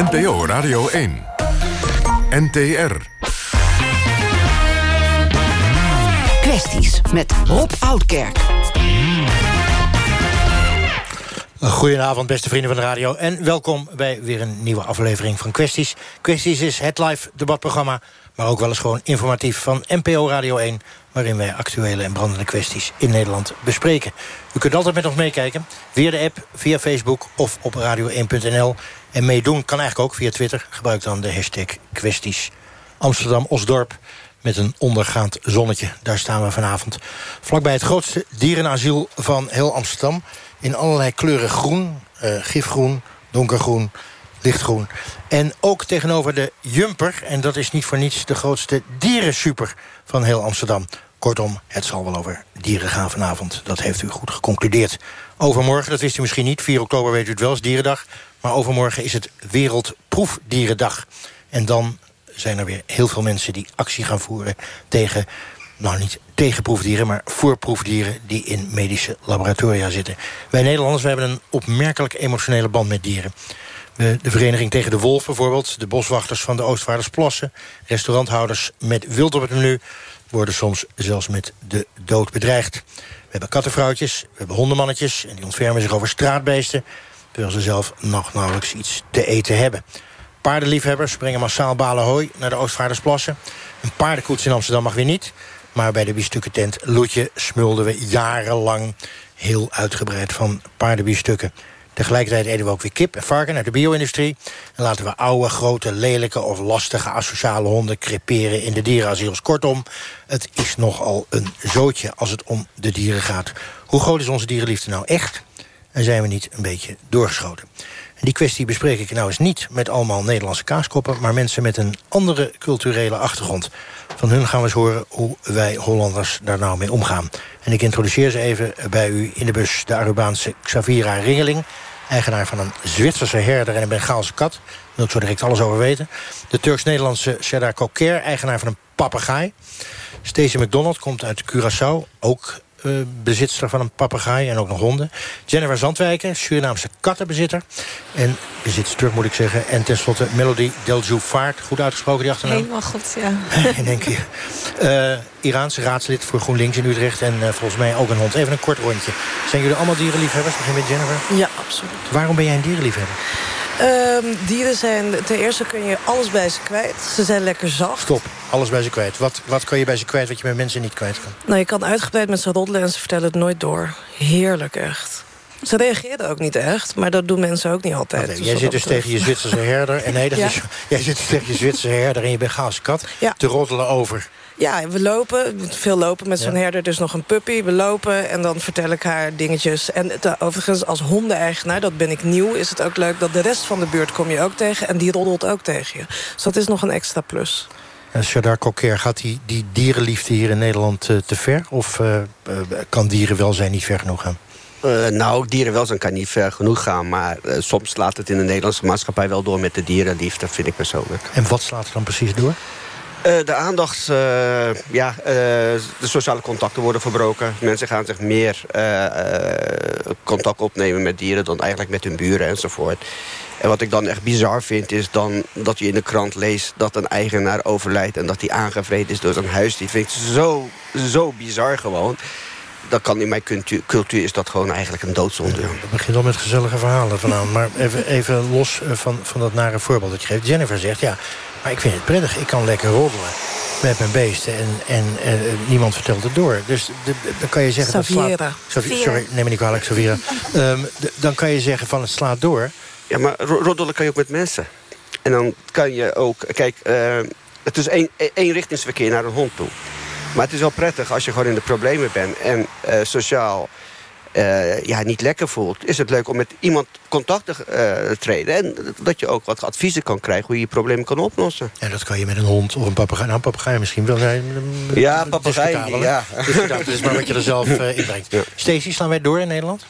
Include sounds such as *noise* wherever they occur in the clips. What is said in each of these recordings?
NPO Radio 1. NTR. Kwesties met Rob Oudkerk. Goedenavond, beste vrienden van de radio. En welkom bij weer een nieuwe aflevering van Kwesties. Kwesties is het live debatprogramma, maar ook wel eens gewoon informatief van NPO Radio 1... waarin wij actuele en brandende kwesties in Nederland bespreken. U kunt altijd met ons meekijken, via de app, via Facebook of op radio1.nl. En meedoen kan eigenlijk ook via Twitter. Gebruik dan de hashtag kwesties. Amsterdam-Osdorp met een ondergaand zonnetje. Daar staan we vanavond. Vlakbij het grootste dierenasiel van heel Amsterdam. In allerlei kleuren groen, uh, gifgroen, donkergroen, lichtgroen. En ook tegenover de Jumper, en dat is niet voor niets... de grootste dierensuper van heel Amsterdam. Kortom, het zal wel over dieren gaan vanavond. Dat heeft u goed geconcludeerd. Overmorgen, dat wist u misschien niet, 4 oktober weet u het wel, is dierendag. Maar overmorgen is het Wereldproefdierendag. En dan zijn er weer heel veel mensen die actie gaan voeren... tegen, nou niet tegen proefdieren, maar voor proefdieren... die in medische laboratoria zitten. Wij Nederlanders wij hebben een opmerkelijk emotionele band met dieren. De Vereniging tegen de Wolf bijvoorbeeld... de boswachters van de Oostvaardersplassen... restauranthouders met wild op het menu... worden soms zelfs met de dood bedreigd. We hebben kattenvrouwtjes, we hebben hondenmannetjes... en die ontfermen zich over straatbeesten... terwijl ze zelf nog nauwelijks iets te eten hebben. Paardenliefhebbers brengen massaal balen hooi naar de Oostvaardersplassen. Een paardenkoets in Amsterdam mag weer niet. Maar bij de biefstukkentent Loetje smulden we jarenlang heel uitgebreid van paardenbiefstukken. Tegelijkertijd eten we ook weer kip en varken uit de bio-industrie. En laten we oude, grote, lelijke of lastige asociale honden creperen in de dierenasiels. Kortom, het is nogal een zootje als het om de dieren gaat. Hoe groot is onze dierenliefde nou echt? En zijn we niet een beetje doorgeschoten? En die kwestie bespreek ik nou eens niet met allemaal Nederlandse kaaskoppen... maar mensen met een andere culturele achtergrond. Van hun gaan we eens horen hoe wij Hollanders daar nou mee omgaan. En ik introduceer ze even bij u in de bus... de Arubaanse Xavira Ringeling... eigenaar van een Zwitserse herder en een Bengaalse kat. Daar wil ik zo direct alles over weten. De Turks-Nederlandse Serdar Koker, eigenaar van een papegaai. Stacey McDonald komt uit Curaçao, ook bezitster van een papegaai en ook nog honden. Jennifer Zandwijken, Surinaamse kattenbezitter. En bezitster moet ik zeggen. En tenslotte Melody Deljouffaert. Goed uitgesproken die achternaam? Helemaal goed, ja. *laughs* in één keer. Uh, Iraanse raadslid voor GroenLinks in Utrecht. En uh, volgens mij ook een hond. Even een kort rondje. Zijn jullie allemaal dierenliefhebbers? Begin met Jennifer. Ja, absoluut. Waarom ben jij een dierenliefhebber? Um, dieren zijn... Ten eerste kun je alles bij ze kwijt. Ze zijn lekker zacht. Stop. Alles bij ze kwijt. Wat, wat kan je bij ze kwijt wat je met mensen niet kwijt kan? Nou, je kan uitgebreid met ze roddelen en ze vertellen het nooit door. Heerlijk, echt. Ze reageerden ook niet echt, maar dat doen mensen ook niet altijd. Dus jij zit dus tegen je Zwitserse herder... en nee, dat *laughs* ja. is, *laughs* jij zit dus tegen je Zwitserse herder en je Bengaalse kat... Ja. te roddelen over ja, we lopen. Veel lopen met zo'n herder. Dus nog een puppy. We lopen en dan vertel ik haar dingetjes. En het, overigens, als hondeneigenaar, dat ben ik nieuw... is het ook leuk dat de rest van de buurt kom je ook tegen... en die roddelt ook tegen je. Dus dat is nog een extra plus. En Shadar Koker, gaat die, die dierenliefde hier in Nederland uh, te ver? Of uh, uh, kan dierenwelzijn niet ver genoeg gaan? Uh, nou, dierenwelzijn kan niet ver genoeg gaan. Maar uh, soms slaat het in de Nederlandse maatschappij wel door met de dierenliefde, vind ik persoonlijk. En wat slaat er dan precies door? Uh, de aandacht, ja, de sociale contacten worden verbroken. Mensen gaan zich meer contact opnemen met dieren... dan eigenlijk met hun buren enzovoort. En wat ik dan echt bizar vind, is dan dat je in de krant leest... dat een eigenaar overlijdt en dat hij aangevreden is door zijn huis. Die vind ik zo, zo bizar gewoon dat kan in mijn cultuur, cultuur is dat gewoon eigenlijk een doodzonde. Ja, dat begint al met gezellige verhalen vanavond. Maar even, even los eh, van, van dat nare voorbeeld dat je geeft. Jennifer zegt, ja, maar ik vind het prettig. Ik kan lekker roddelen met mijn beesten en, en, en niemand vertelt het door. Dus dan kan je zeggen... Savira. Slaat, sorry, neem me niet kwalijk, Savira. um, dan kan je zeggen van het slaat door. Ja, maar roddelen kan je ook met mensen. En dan kan je ook... Kijk, uh, het is één, één richtingsverkeer naar een hond toe. Maar het is wel prettig als je gewoon in de problemen bent... en uh, sociaal uh, ja, niet lekker voelt... is het leuk om met iemand contact te uh, treden. En dat je ook wat adviezen kan krijgen... hoe je je problemen kan oplossen. En dat kan je met een hond of een papegaai. Nou, papegaai misschien wel. ja, papegaai, ja. Dat is maar wat je er zelf uh, in brengt. Ja. Stacey, slaan wij door in Nederland?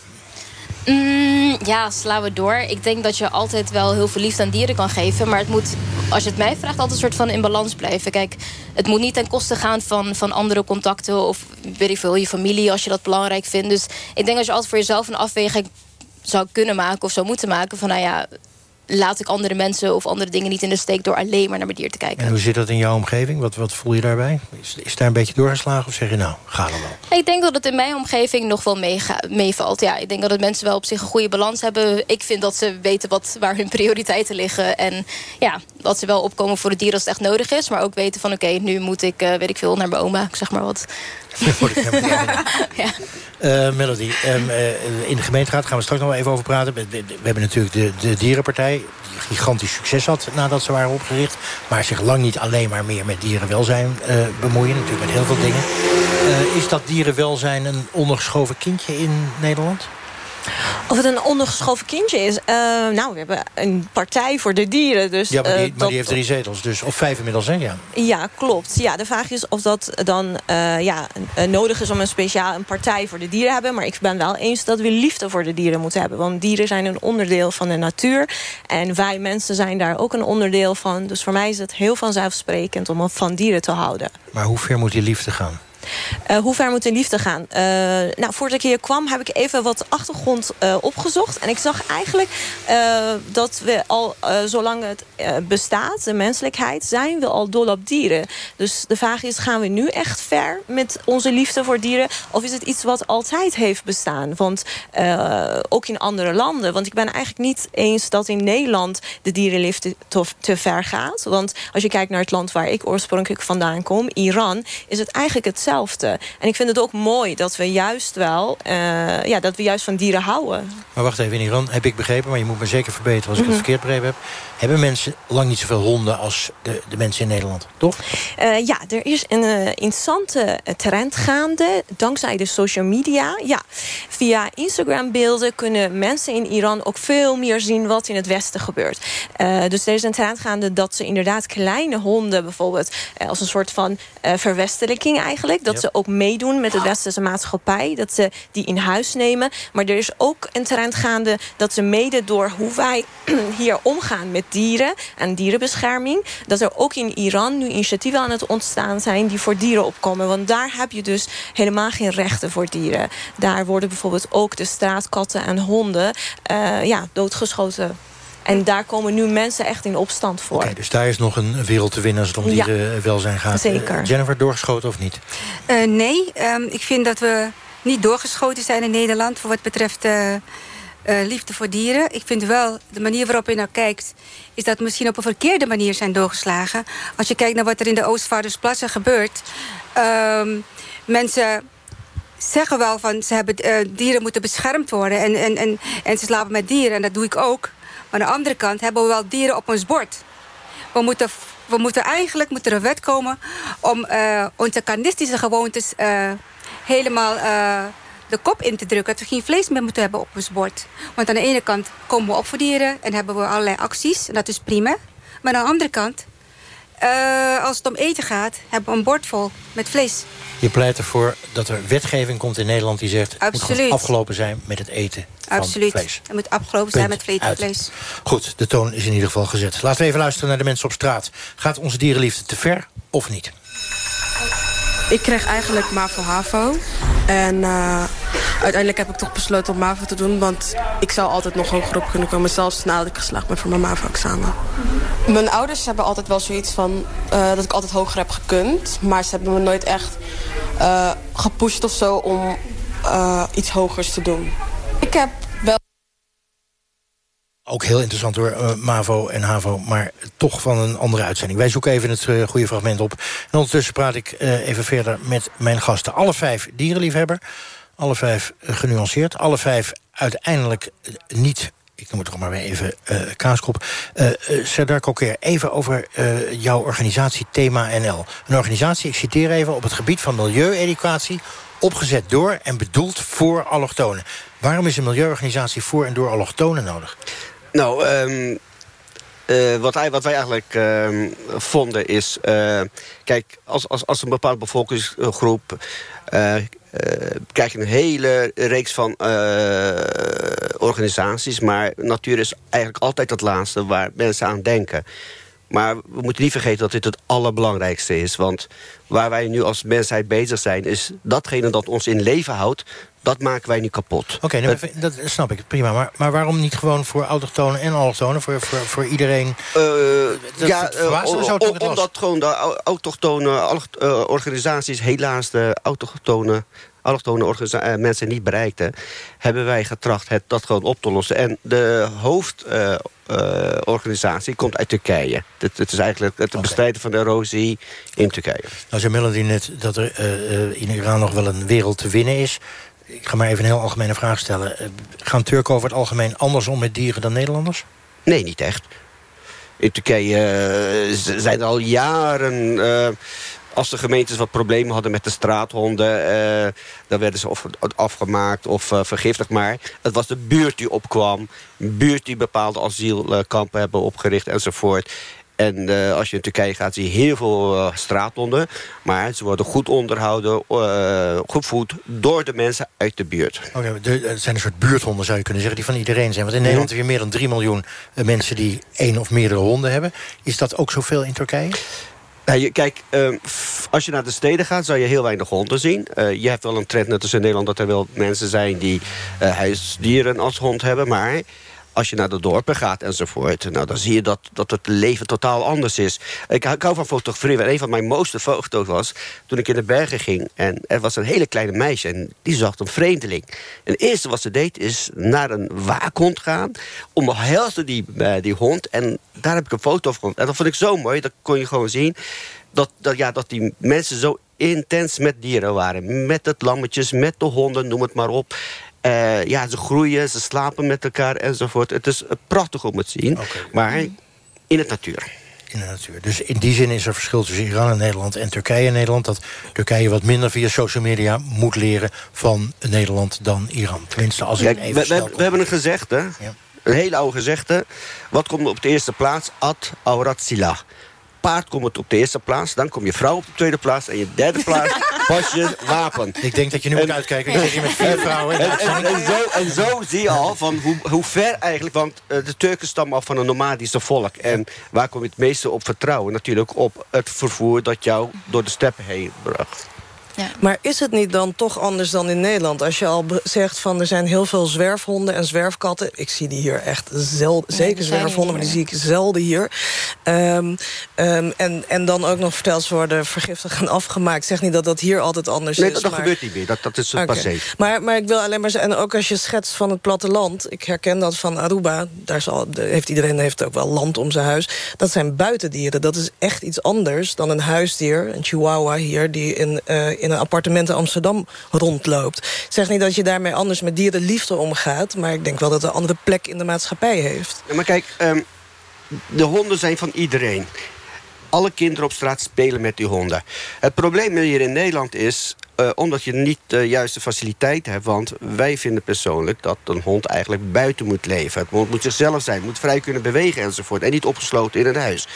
Mm, ja, slaan we door. Ik denk dat je altijd wel heel veel liefde aan dieren kan geven. Maar het moet, als je het mij vraagt, altijd een soort van in balans blijven. Kijk, het moet niet ten koste gaan van, van andere contacten... of weet ik veel, je familie, als je dat belangrijk vindt. Dus ik denk dat je altijd voor jezelf een afweging zou kunnen maken... of zou moeten maken van, nou ja, laat ik andere mensen of andere dingen niet in de steek... door alleen maar naar mijn dier te kijken. En hoe zit dat in jouw omgeving? Wat, wat voel je daarbij? Is, is daar een beetje doorgeslagen of zeg je nou, ga er wel? Ik denk dat het in mijn omgeving nog wel meevalt. Ja, ik denk dat het mensen wel op zich een goede balans hebben. Ik vind dat ze weten wat, waar hun prioriteiten liggen. En ja, dat ze wel opkomen voor het dier als het echt nodig is. Maar ook weten van oké, nu moet ik, uh, weet ik veel, naar mijn oma. Zeg maar wat. *laughs* ja. Uh, Melody, um, uh, in de gemeenteraad gaan we straks nog wel even over praten. We, we, we hebben natuurlijk de, de dierenpartij... die gigantisch succes had nadat ze waren opgericht... maar zich lang niet alleen maar meer met dierenwelzijn uh, bemoeien. Natuurlijk met heel veel dingen. is dat dierenwelzijn een ondergeschoven kindje in Nederland? Of het een ondergeschoven kindje is? Uh, nou, we hebben een partij voor de dieren. Dus, ja, maar die, uh, maar die heeft drie zetels, dus, of vijf inmiddels, hè? Ja, ja klopt. Ja, de vraag is of dat dan uh, ja, nodig is om een speciaal een partij voor de dieren te hebben. Maar ik ben wel eens dat we liefde voor de dieren moeten hebben. Want dieren zijn een onderdeel van de natuur. En wij mensen zijn daar ook een onderdeel van. Dus voor mij is het heel vanzelfsprekend om van dieren te houden. Maar hoe ver moet die liefde gaan? Uh, hoe ver moet de liefde gaan? Uh, nou, voordat ik hier kwam heb ik even wat achtergrond uh, opgezocht. En ik zag eigenlijk dat we al, zolang het bestaat, de menselijkheid... zijn we al dol op dieren. Dus de vraag is, gaan we nu echt ver met onze liefde voor dieren? Of is het iets wat altijd heeft bestaan? Want ook in andere landen. Want ik ben eigenlijk niet eens dat in Nederland de dierenliefde te, te ver gaat. Want als je kijkt naar het land waar ik oorspronkelijk vandaan kom, Iran... is het eigenlijk hetzelfde en ik vind het ook mooi dat we juist wel uh, ja, dat we juist van dieren houden. Maar wacht even, in Iran heb ik begrepen, maar je moet me zeker verbeteren als ik het mhm. verkeerd begrepen heb. Hebben mensen lang niet zoveel honden als de, de mensen in Nederland, toch? Uh, ja, er is een uh, interessante trend gaande dankzij de social media. Ja, via Instagram beelden kunnen mensen in Iran ook veel meer zien wat in het Westen gebeurt. dus er is een trend gaande dat ze inderdaad kleine honden bijvoorbeeld als een soort van verwestelijking eigenlijk dat ze ook meedoen met de westerse maatschappij. Dat ze die in huis nemen. Maar er is ook een trend gaande dat ze mede door hoe wij *clears throat* hier omgaan met dieren en dierenbescherming. Dat er ook in Iran nu initiatieven aan het ontstaan zijn die voor dieren opkomen. Want daar heb je dus helemaal geen rechten voor dieren. Daar worden bijvoorbeeld ook de straatkatten en honden uh, ja, doodgeschoten. En daar komen nu mensen echt in opstand voor. Okay, dus daar is nog een wereld te winnen als het om ja, dierenwelzijn gaat. Zeker. Uh, Jennifer, doorgeschoten of niet? Uh, nee, um, ik vind dat we niet doorgeschoten zijn in Nederland... voor wat betreft uh, liefde voor dieren. Ik vind wel, de manier waarop je naar kijkt... is dat misschien op een verkeerde manier zijn doorgeslagen. Als je kijkt naar wat er in de Oostvaardersplassen gebeurt... Um, mensen zeggen wel van ze hebben, dieren moeten beschermd worden... En, en, en, en ze slapen met dieren, en dat doe ik ook... Maar aan de andere kant hebben we wel dieren op ons bord. We moeten, we moeten eigenlijk moet er een wet komen om uh, onze carnistische gewoontes helemaal de kop in te drukken. Dat we geen vlees meer moeten hebben op ons bord. Want aan de ene kant komen we op voor dieren en hebben we allerlei acties. En dat is prima. Maar aan de andere kant, als het om eten gaat, hebben we een bord vol met vlees. Je pleit ervoor dat er wetgeving komt in Nederland die zegt... het moet afgelopen zijn met het eten Absoluut. van vlees. Het moet afgelopen zijn met vlees. Goed, de toon is in ieder geval gezet. Laten we even luisteren naar de mensen op straat. Gaat onze dierenliefde te ver of niet? Ik kreeg eigenlijk MAVO-HAVO. En uh, uiteindelijk heb ik toch besloten om MAVO te doen. Want ik zou altijd nog hoger op kunnen komen. Zelfs nadat ik geslaagd ben voor mijn MAVO-examen. Mijn ouders hebben altijd wel zoiets van... Uh, dat ik altijd hoger heb gekund. Maar ze hebben me nooit echt uh, gepusht of zo om iets hogers te doen. Ik heb ook heel interessant hoor, uh, MAVO en HAVO... maar toch van een andere uitzending. Wij zoeken even het uh, goede fragment op. En ondertussen praat ik uh, even verder met mijn gasten. Alle vijf dierenliefhebber, alle vijf genuanceerd... alle vijf uiteindelijk niet ik noem het toch maar weer even Kaaskop. Serdar Koker, even over jouw organisatie Thema NL. Een organisatie, ik citeer even, op het gebied van milieueducatie... opgezet door en bedoeld voor allochtonen. Waarom is een milieuorganisatie voor en door allochtonen nodig? Nou, um, uh, wat, wij, wat, wij eigenlijk uh, vonden is... Uh, kijk, als, als, als een bepaalde bevolkingsgroep... krijg je een hele reeks van organisaties... maar natuur is eigenlijk altijd het laatste waar mensen aan denken. Maar we moeten niet vergeten dat dit het allerbelangrijkste is. Want waar wij nu als mensheid bezig zijn... is datgene dat ons in leven houdt... dat maken wij niet kapot. Oké, nou, dat snap ik, prima. Maar, maar waarom niet gewoon voor autochtonen en allochtonen? Voor, voor, voor iedereen? Uh, ja, uh, omdat gewoon de autochtone uh, organisaties... helaas de autochtone allochtone mensen niet bereikten... hebben wij getracht het, dat gewoon op te lossen. En de hoofdorganisatie komt uit Turkije. Het, het, is eigenlijk het bestrijden van de erosie in Turkije. Nou zei Melody net dat er in Iran nog wel een wereld te winnen is ik ga maar even een heel algemene vraag stellen. Eh, gaan Turken over het algemeen anders om met dieren dan Nederlanders? Nee, niet echt. In Turkije uh, zijn er al jaren... Uh, als de gemeentes wat problemen hadden met de straathonden... Uh, dan werden ze of afgemaakt of vergiftigd. Maar het was de buurt die opkwam. buurt die bepaalde asielkampen hebben opgericht enzovoort. En uh, als je in Turkije gaat, zie je heel veel uh, straathonden. Maar ze worden goed onderhouden, uh, gevoed door de mensen uit de buurt. Oké, okay, het zijn een soort buurthonden, zou je kunnen zeggen, die van iedereen zijn. Want in Nederland heb je meer dan 3 miljoen mensen die één of meerdere honden hebben. Is dat ook zoveel in Turkije? Kijk, uh, als je naar de steden gaat, zou je heel weinig honden zien. Je hebt wel een trend net als in Nederland... dat er wel mensen zijn die huisdieren als hond hebben. Maar als je naar de dorpen gaat enzovoort... Nou, dan zie je dat, dat het leven totaal anders is. Ik, ik hou van fotografie. En een van mijn mooiste foto's was toen ik in de bergen ging. En er was een hele kleine meisje en die zag een vreemdeling. En het eerste wat ze deed is naar een waakhond gaan... omhelsde die, uh, die hond en daar heb ik een foto van. En dat vond ik zo mooi, dat kon je gewoon zien... dat, dat, ja, dat die mensen zo intens met dieren waren. Met het lammetjes, met de honden, noem het maar op. Uh, ja, ze groeien, ze slapen met elkaar enzovoort. Het is prachtig om het te zien, maar in het natuur. In de natuur. Dus in die zin is er verschil tussen Iran en Nederland en Turkije en Nederland. Dat Turkije wat minder via social media moet leren van Nederland dan Iran. Tenminste, als ik even we, we, we, hebben een gezegde, ja. een hele oude gezegde. Wat komt op de eerste plaats? Ad aurat silah paard komt op de eerste plaats. Dan kom je vrouw op de tweede plaats. En je derde plaats *laughs* pas je wapen. Ik denk dat je nu moet uitkijken. Je met vier *laughs* vrouwen... En, en, en, zo, en zo zie je al van hoe, hoe ver eigenlijk... Want uh, de Turken stammen af van een nomadische volk. En waar kom je het meeste op vertrouwen? Natuurlijk op het vervoer dat jou door de steppen heen bracht. Maar is het niet dan toch anders dan in Nederland? Als je al zegt van er zijn heel veel zwerfhonden en zwerfkatten. Ik zie die hier echt zelden. zeker zwerfhonden, maar die zie ik zelden hier. Um, um, en, en dan ook nog verteld worden vergiftigd en afgemaakt. zeg niet dat dat hier altijd anders nee, is. Nee, dat, gebeurt niet meer. Dat, dat is het okay. passé. Maar, maar ik wil alleen maar zeggen, en ook als je schetst van het platteland... ik herken dat van Aruba, daar zal, heeft iedereen heeft ook wel land om zijn huis. Dat zijn buitendieren. Dat is echt iets anders dan een huisdier, een chihuahua hier... die in, uh, in in een appartement in Amsterdam rondloopt. Ik zeg niet dat je daarmee anders met dierenliefde omgaat... maar ik denk wel dat het een andere plek in de maatschappij heeft. Ja, maar kijk, um, de honden zijn van iedereen. Alle kinderen op straat spelen met die honden. Het probleem hier in Nederland is... Uh, omdat je niet de juiste faciliteiten hebt. Want wij vinden persoonlijk dat een hond eigenlijk buiten moet leven. Het hond moet zichzelf zijn, moet vrij kunnen bewegen enzovoort. En niet opgesloten in een huis.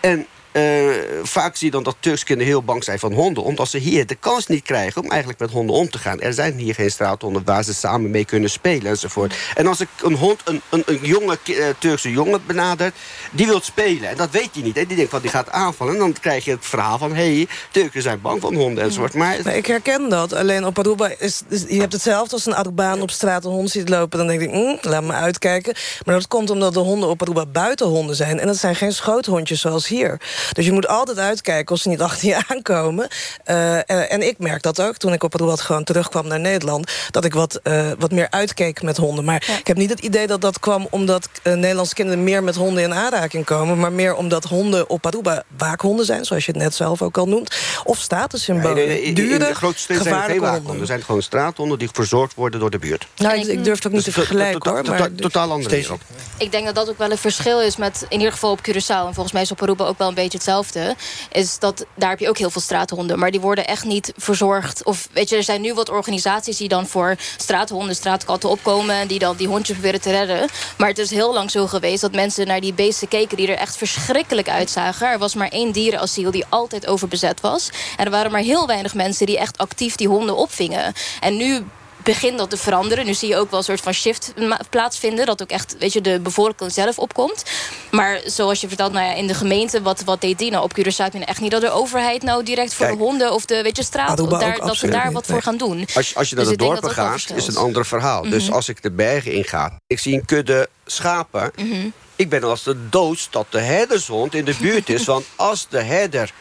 En uh, vaak zie je dan dat Turks kinderen heel bang zijn van honden. Omdat ze hier de kans niet krijgen om eigenlijk met honden om te gaan. Er zijn hier geen straathonden waar ze samen mee kunnen spelen enzovoort. En als ik een hond, een, een, een jonge uh, Turkse jongen benadert... die wil spelen. En dat weet je niet. Hè. Die denkt van die gaat aanvallen. En dan krijg je het verhaal van... hé, hey, Turken zijn bang van honden enzovoort. Maar, maar ik herken dat. Alleen op Aruba is... je hebt hetzelfde als een Arubaan op straat een hond ziet lopen. Dan denk ik, mm, laat me uitkijken. Maar dat komt omdat de honden op Aruba buitenhonden zijn. En dat zijn geen schoothondjes zoals hier. Dus je moet altijd uitkijken of ze niet *laughs* achter je aankomen. Uh, en ik merk dat ook toen ik op het wat gewoon terugkwam naar Nederland... dat ik wat, uh, wat meer uitkeek met honden. Maar ja. ik heb niet het idee dat dat kwam omdat uh, Nederlandse kinderen... meer met honden in aanraking komen. Maar meer omdat honden op Aruba waakhonden zijn... zoals je het net zelf ook al noemt. Of statussymbolen. Nee, nee, nee, Dure, in de grootste steden zijn geen waakhonden. Er zijn gewoon straathonden die verzorgd worden door de buurt. Nou, ik, ik durf het ook niet dus te vergelijken, hoor. Maar totaal anders. Ik denk dat dat ook wel een verschil is met... in ieder geval op Curaçao. En volgens mij is op Aruba ook wel een beetje hetzelfde is dat daar heb je ook heel veel straathonden. Maar die worden echt niet verzorgd. Of weet je, er zijn nu wat organisaties die dan voor straathonden, straatkatten opkomen. En die dan die hondjes proberen te redden. Maar het is heel lang zo geweest dat mensen naar die beesten keken die er echt verschrikkelijk uitzagen. Er was maar één dierenasiel die altijd overbezet was. En er waren maar heel weinig mensen die echt actief die honden opvingen. En nu begint dat te veranderen. Nu zie je ook wel een soort van shift plaatsvinden. Dat ook echt weet je, de bevolking zelf opkomt. Maar zoals je vertelt, nou ja, in de gemeente, wat, wat deed die nou? Op Curaçao heb je echt niet dat de overheid nou direct voor Kijk, de honden of de weet je, straat, daar, dat ze daar niet, wat nee. voor gaan doen. Als, als je naar Dus de ik dorpen gaat, is een ander verhaal. Dus Mhm. als ik de bergen inga, ik zie een kudde schapen. Mhm. Ik ben als de dood dat de herdershond in de buurt is. Want als de herder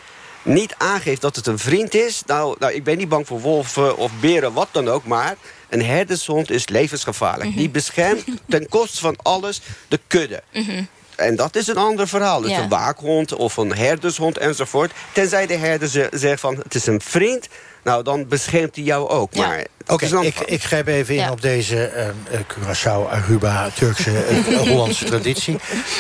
niet aangeeft dat het een vriend is... Nou, nou ik ben niet bang voor wolven of beren, wat dan ook... maar een herdershond is levensgevaarlijk. Mhm. Die beschermt ten koste van alles de kudde. En dat is een ander verhaal. Dus Ja. een waakhond of een herdershond enzovoort. Tenzij de herder ze- zegt van het is een vriend... nou, dan beschermt hij jou ook. Ja. Maar Oké, ik, ik grijp even in Ja. op deze eh, eh, Curaçao, Aruba, Turkse, eh, *laughs* Hollandse traditie.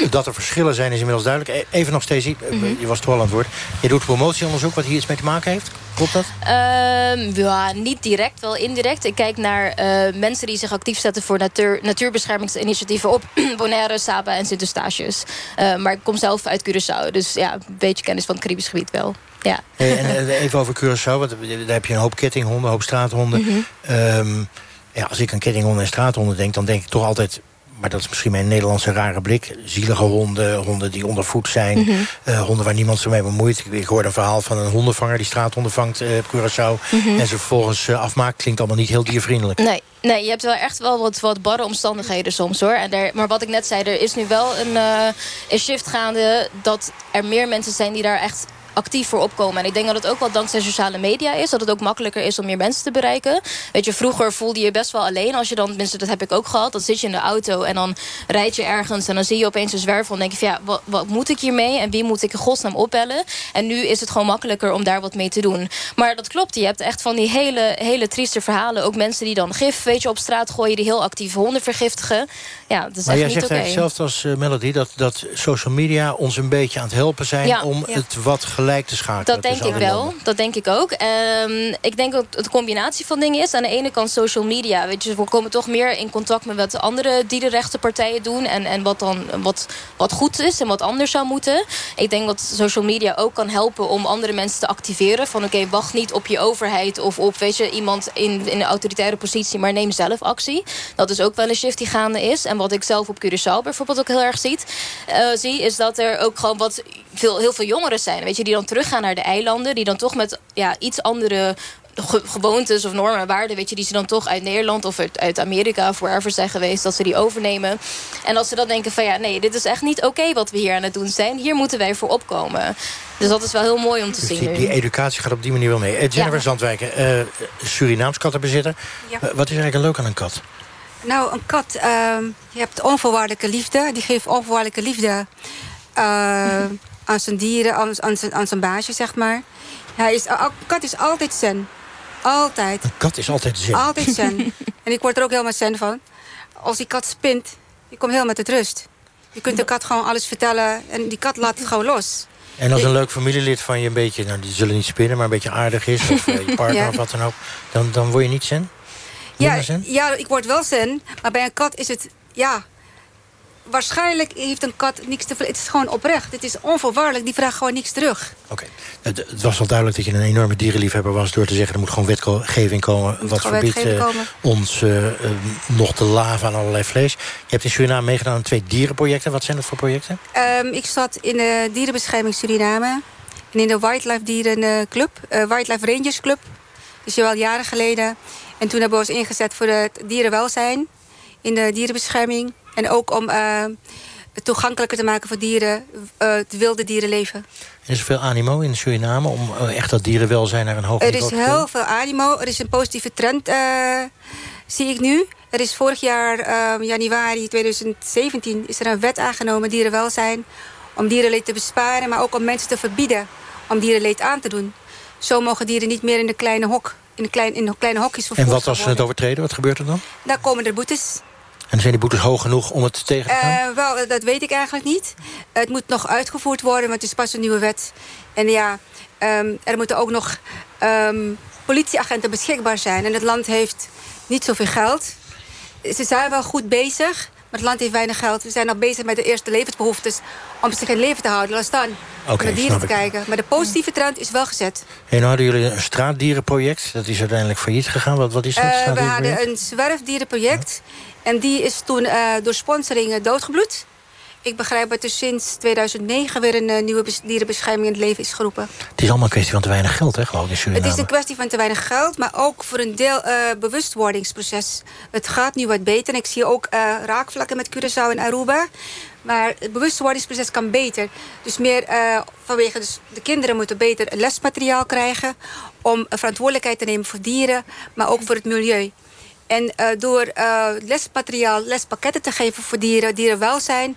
Dat er verschillen zijn is inmiddels duidelijk. E- Even nog, eh, Mhm. je was toch al aan het woord. Je doet promotieonderzoek wat hier iets mee te maken heeft. Klopt dat? Ehm, ja, niet direct, wel indirect. Ik kijk naar eh, mensen die zich actief zetten voor natuur, natuurbeschermingsinitiatieven op *clears throat* Bonaire, Saba en Sint-Eustatius. Eh, maar ik kom zelf uit Curaçao, dus ja, een beetje kennis van het Caribisch gebied wel. Ja. En even over Curaçao, want daar heb je een hoop kettinghonden, een hoop straathonden. Mhm. Ehm, ja, als ik aan kettinghonden en straathonden denk, dan denk ik toch altijd... maar dat is misschien mijn Nederlandse rare blik... zielige honden, honden die ondervoed zijn... Mhm. eh, honden waar niemand zich mee bemoeit. Ik, ik hoorde een verhaal van een hondenvanger die straathonden vangt eh, op Curaçao... Mhm. en ze vervolgens eh, afmaakt. Klinkt allemaal niet heel diervriendelijk. Nee, nee, je hebt wel echt wel wat, wat barre omstandigheden soms hoor. En daar, maar wat ik net zei, er is nu wel een, een shift gaande... dat er meer mensen zijn die daar echt actief voor opkomen. En ik denk dat het ook wel dankzij sociale media is. Dat het ook makkelijker is om meer mensen te bereiken. Weet je, vroeger voelde je best wel alleen. Als je dan, tenminste dat heb ik ook gehad. Dan zit je in de auto en dan rijd je ergens... en dan zie je opeens een zwervel en denk je van... ja, wat, wat moet ik hiermee en wie moet ik in godsnaam opbellen? En nu is het gewoon makkelijker om daar wat mee te doen. Maar dat klopt, je hebt echt van die hele, hele trieste verhalen. Ook mensen die dan gif weet je, op straat gooien... die heel actief honden vergiftigen. Ja, dat is Maar echt jij niet zegt eigenlijk hetzelfde als eh, Melody... Dat, dat social media ons een beetje aan het helpen zijn... Ja. om Ja. het wat gelijk te schakelen. Dat denk ik wel. landen. Dat denk ik ook. Ehm, ik denk dat het een combinatie van dingen is. Aan de ene kant social media. Weet je, we komen toch meer in contact met wat andere dierenrechtenpartijen doen. En, en wat dan wat, wat goed is en wat anders zou moeten. Ik denk dat social media ook kan helpen om andere mensen te activeren. Van oké, wacht niet op je overheid of op weet je, iemand in, in een autoritaire positie. Maar neem zelf actie. Dat is ook wel een shift die gaande is. En wat ik zelf op Curaçao bijvoorbeeld ook heel erg ziet, eh, zie. Is dat er ook gewoon wat veel, heel veel jongeren zijn. Weet je, die dan teruggaan naar de eilanden. Die dan toch met ja, iets andere ge- gewoontes of normen en waarden... Weet je, die ze dan toch uit Nederland of uit, uit Amerika... of wherever zijn geweest, dat ze die overnemen. En dat ze dan denken van ja, nee, dit is echt niet oké wat we hier aan het doen zijn. Hier moeten wij voor opkomen. Dus dat is wel heel mooi om te Dus zien die, die educatie gaat op die manier wel mee. Eh, Jennifer Ja. Zandwijken, eh, Surinaams kattenbezitter. Ja. Eh, wat is eigenlijk leuk aan een kat? Nou, een kat, ehm, je hebt onvoorwaardelijke liefde. Die geeft onvoorwaardelijke liefde eh, aan zijn dieren, aan, aan, zijn, aan zijn baasje, zeg maar. Hij is, een kat is altijd zen. Altijd. Een kat is altijd zin. Altijd zen. *laughs* en ik word er ook helemaal zen van. Als die kat spint, je komt helemaal tot rust. Je kunt de kat gewoon alles vertellen en die kat laat het gewoon los. En als een leuk familielid van je een beetje, nou die zullen niet spinnen, maar een beetje aardig is, of eh, je partner *laughs* Ja. of wat dan ook, dan, dan word je niet zen? Ja, ja, ik word wel zen. Maar bij een kat is het, ja... Waarschijnlijk heeft een kat niks te Het is gewoon oprecht. Het is onvoorwaardelijk. Die vraagt gewoon niks terug. Oké. Het, het was wel duidelijk dat je een enorme dierenliefhebber was... door te zeggen, er moet gewoon wetgeving komen... wat verbiedt eh, ons eh, eh, nog te laven aan allerlei vlees. Je hebt in Suriname meegedaan aan twee dierenprojecten. Wat zijn dat voor projecten? Ehm, ik zat in de dierenbescherming Suriname. En in de Wildlife Dierenclub. Wildlife Rangers Club. Dus wel jaren geleden. En toen hebben we ons ingezet voor het dierenwelzijn. In de dierenbescherming. En ook om eh, het toegankelijker te maken voor dieren. eh, het wilde dierenleven. Er is veel animo in Suriname om eh, echt dat dierenwelzijn naar een hoog Er niveau is te tillen? heel veel animo. Er is een positieve trend, zie ik nu. Er is vorig jaar, eh, januari 2017, is er een wet aangenomen, dierenwelzijn. Om dierenleed te besparen, maar ook om mensen te verbieden om dierenleed aan te doen. Zo mogen dieren niet meer in de kleine hok, in de, klein, in kleine hokjes En vervoerd wat als ze het overtreden? Wat gebeurt er dan? Daar komen er boetes. En zijn die boetes hoog genoeg om het tegen te gaan? Eh, wel, dat weet ik eigenlijk niet. Het moet nog uitgevoerd worden, want het is pas een nieuwe wet. En ja, ehm, er moeten ook nog ehm, politieagenten beschikbaar zijn. En het land heeft niet zoveel geld. Ze zijn wel goed bezig, maar het land heeft weinig geld. We zijn al bezig met de eerste levensbehoeftes om zich in leven te houden. Laat staan om naar dieren te ik. kijken. Maar de positieve trend is wel gezet. En hadden jullie een straatdierenproject. Dat is uiteindelijk failliet gegaan. Wat, wat is dat? Eh, we hadden een zwerfdierenproject. En die is toen eh, door sponsoring doodgebloed. Ik begrijp dat er sinds 2009 weer een uh, nieuwe dierenbescherming in het leven is geroepen. Het is allemaal een kwestie van te weinig geld, hè, geloof ik, in Suriname. Het is een kwestie van te weinig geld, maar ook voor een deel uh, bewustwordingsproces. Het gaat nu wat beter en ik zie ook uh, raakvlakken met Curaçao en Aruba. Maar het bewustwordingsproces kan beter. Dus meer uh, vanwege dus de kinderen moeten beter lesmateriaal krijgen... om verantwoordelijkheid te nemen voor dieren, maar ook voor het milieu. En uh, door uh, lesmateriaal, lespakketten te geven voor dieren, dierenwelzijn...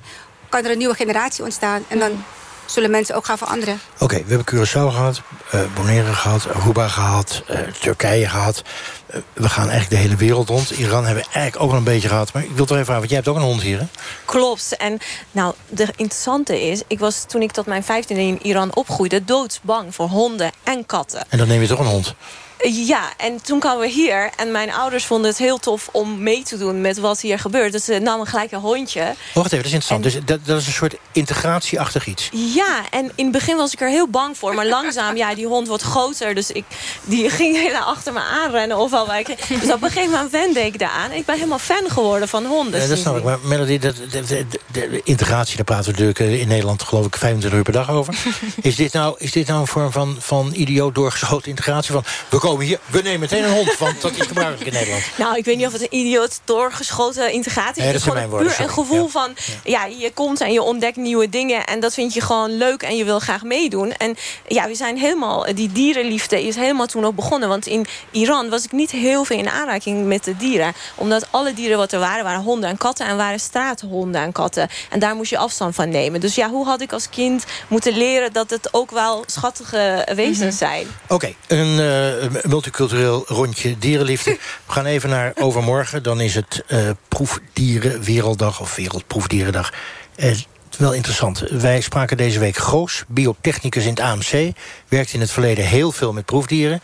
kan er een nieuwe generatie ontstaan. En dan zullen mensen ook gaan veranderen. Oké, okay, we hebben Curaçao gehad, uh, Bonaire gehad, Aruba gehad, uh, Turkije gehad. Uh, we gaan eigenlijk de hele wereld rond. Iran hebben we eigenlijk ook al een beetje gehad. Maar ik wil toch even vragen, want jij hebt ook een hond hier, hè? Klopt. En nou, de interessante is... ik was toen ik tot mijn vijftiende in Iran opgroeide... doodsbang voor honden en katten. En dan neem je toch een hond? Ja, en toen kwamen we hier. En mijn ouders vonden het heel tof om mee te doen met wat hier gebeurt. Dus ze namen gelijk een hondje. Oh, wacht even, dat is interessant. En... Dus dat, dat, is een soort integratieachtig iets. Ja, en in het begin was ik er heel bang voor. Maar langzaam, ja, die hond wordt groter. Dus ik, die ging helemaal achter me aanrennen. Of al dus op een gegeven moment wende ik daaraan. Ik ben helemaal fan geworden van honden. Ja, dat snap ik. Maar Melody, dat, de, de, de, integratie, daar praten we natuurlijk in Nederland geloof ik 25 uur per dag over. *laughs* is, dit nou, is dit nou een vorm van, van idioot doorgeschoten integratie? Van, we komen hier, we nemen meteen een hond, want dat is gebruikelijk in Nederland. Nou, ik weet niet of het een idioot doorgeschoten integratie is. Nee, dat het is gewoon puur een gevoel Ja. van... Ja. je komt en je ontdekt nieuwe dingen... en dat vind je gewoon leuk en je wil graag meedoen. En ja, we zijn helemaal... Die dierenliefde is helemaal toen ook begonnen. Want in Iran was ik niet heel veel in aanraking met de dieren. Omdat alle dieren wat er waren, waren honden en katten... en waren straathonden en katten. En daar moest je afstand van nemen. Dus ja, hoe had ik als kind moeten leren... dat het ook wel schattige wezens zijn? Oké, een eh, multicultureel rondje dierenliefde. We gaan even naar overmorgen. Dan is het eh Proefdierenwerelddag of Wereldproefdierendag. Eh, wel interessant. Wij spraken deze week Goos, biotechnicus in het AMC. Werkt in het verleden heel veel met proefdieren.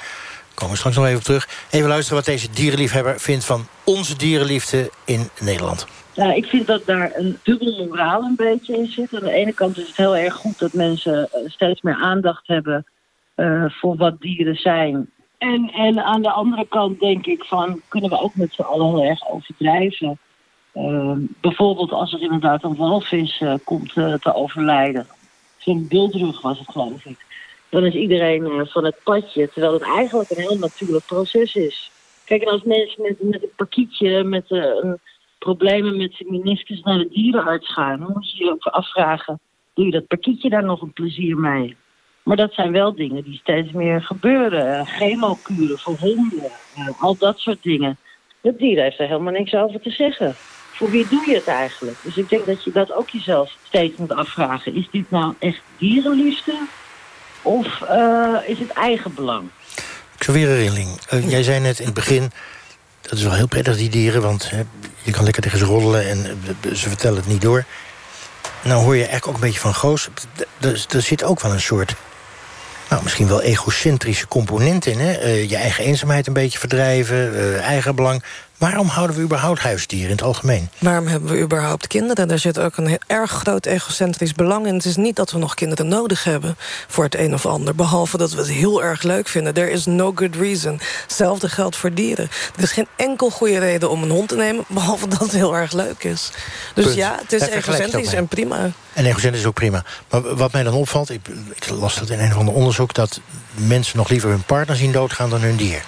Komen we straks nog even op terug. Even luisteren wat deze dierenliefhebber vindt van onze dierenliefde in Nederland. Nou, ik vind dat daar een dubbel moraal een beetje in zit. Aan de ene kant is het heel erg goed dat mensen eh, steeds meer aandacht hebben eh, voor wat dieren zijn. En, en aan de andere kant denk ik van, kunnen we ook met z'n allen heel erg overdrijven. Uh, bijvoorbeeld als er inderdaad een walvis uh, komt uh, te overlijden. Zo'n wildrug was het geloof ik. Dan is iedereen uh, van het padje, terwijl het eigenlijk een heel natuurlijk proces is. Kijk, als mensen met, met een pakietje, met problemen met zijn meniscus naar de dierenarts gaan, dan moet je je ook afvragen, doe je dat pakietje daar nog een plezier mee? Maar dat zijn wel dingen die steeds meer gebeuren. Chemokuren voor honden, al dat soort dingen. Het dier heeft er helemaal niks over te zeggen. Voor wie doe je het eigenlijk? Dus ik denk dat je dat ook jezelf steeds moet afvragen. Is dit nou echt dierenliefde? Of uh, is het eigen belang? Ik zou weer herinnering. Uh, jij zei net in het begin... dat is wel heel prettig, die dieren, want hè, je kan lekker tegen ze roddelen... en uh, ze vertellen het niet door. Nou hoor je eigenlijk ook een beetje van Goos. Er zit ook wel een soort... Nou, misschien wel egocentrische component in. Hè? Uh, je eigen eenzaamheid een beetje verdrijven, uh, eigen belang. Waarom houden we überhaupt huisdieren in het algemeen? Waarom hebben we überhaupt kinderen? Daar zit ook een erg groot egocentrisch belang in. Het is niet dat we nog kinderen nodig hebben voor het een of ander. Behalve dat we het heel erg leuk vinden. There is no good reason. Hetzelfde geldt voor dieren. Er is geen enkel goede reden om een hond te nemen... *laughs* behalve dat het heel erg leuk is. Dus Punt. ja, het is Daar egocentrisch en prima. En egocentrisch is ook prima. Maar wat mij dan opvalt, ik, ik las dat in een of ander onderzoek... dat mensen nog liever hun partner zien doodgaan dan hun dier.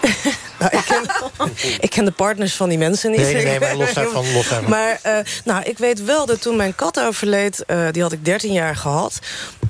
*laughs* Nou, ik, ken, *laughs* ik ken de partners van die mensen niet. Nee, nee, nee maar los daarvan. *laughs* Los daarvan. Maar uh, nou, ik weet wel dat toen mijn kat overleed... Uh, die had ik 13 jaar gehad.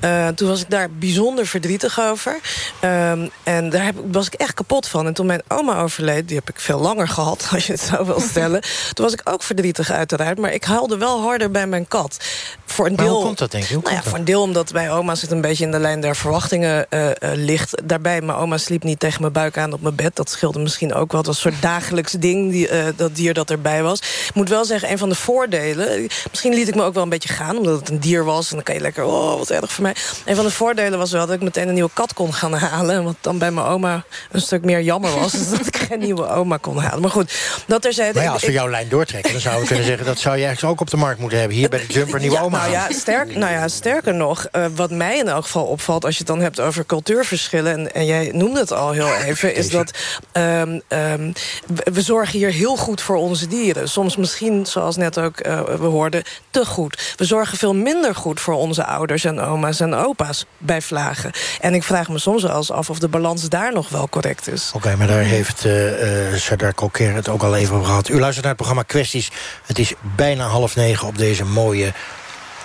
Uh, toen was ik daar bijzonder verdrietig over. Um, en daar heb, was ik echt kapot van. En toen mijn oma overleed, die heb ik veel langer gehad... *laughs* als je het zo wil stellen. toen was ik ook verdrietig uiteraard. Maar ik huilde wel harder bij mijn kat. Voor een maar deel, hoe komt dat, denk je? Hoe nou ja, voor een deel omdat bij oma's het een beetje in de lijn der verwachtingen ligt. Daarbij, mijn oma sliep niet tegen mijn buik aan op mijn bed. Dat scheelde misschien ook wel. Een soort dagelijks ding, die, uh, dat dier dat erbij was. Ik moet wel zeggen, een van de voordelen... misschien liet ik me ook wel een beetje gaan, omdat het een dier was... en dan kan je lekker, oh, wat erg voor mij. Een van de voordelen was wel dat ik meteen een nieuwe kat kon gaan halen. Wat dan bij mijn oma een stuk meer jammer was. dus dat ik geen *laughs* nieuwe oma kon halen. Maar goed, dat er zei. Maar ja, als we jouw lijn doortrekken, dan zouden we kunnen zeggen... dat zou je eigenlijk ook op de markt moeten hebben. Hier bij de Jumper, nieuwe ja, oma. Nou ja, sterk, nou ja, sterker nog, uh, wat mij in elk geval opvalt... als je het dan hebt over cultuurverschillen... en, en jij noemde het al heel even, is dat... Um, um, we zorgen hier heel goed voor onze dieren. Soms misschien, zoals net ook uh, we hoorden, te goed. We zorgen veel minder goed voor onze ouders en oma's en opa's bij vlagen. En ik vraag me soms wel eens af of de balans daar nog wel correct is. Oké, maar daar heeft uh, Sardar het ook al even over gehad. U luistert naar het programma Kwesties. Het is bijna half negen op deze mooie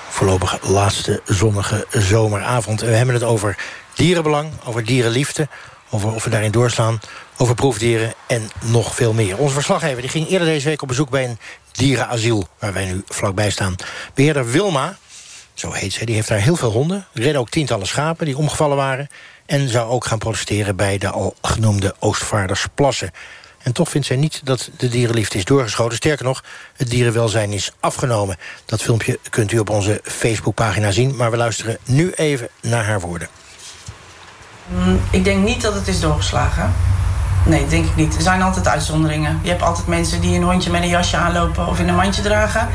voorlopig laatste zonnige zomeravond. We hebben het over dierenbelang, over dierenliefde... over of we daarin doorslaan, over proefdieren en nog veel meer. Onze verslaggever die ging eerder deze week op bezoek bij een dierenasiel... waar wij nu vlakbij staan. Beheerder Wilma, zo heet ze, die heeft daar heel veel honden. Redden ook tientallen schapen die omgevallen waren... en zou ook gaan protesteren bij de al genoemde Oostvaardersplassen. En toch vindt zij niet dat de dierenliefde is doorgeschoten. Sterker nog, het dierenwelzijn is afgenomen. Dat filmpje kunt u op onze Facebookpagina zien. Maar we luisteren nu even naar haar woorden. Ik denk niet dat het is doorgeslagen. Nee, denk ik niet. Er zijn altijd uitzonderingen. Je hebt altijd mensen die een hondje met een jasje aanlopen of in een mandje dragen.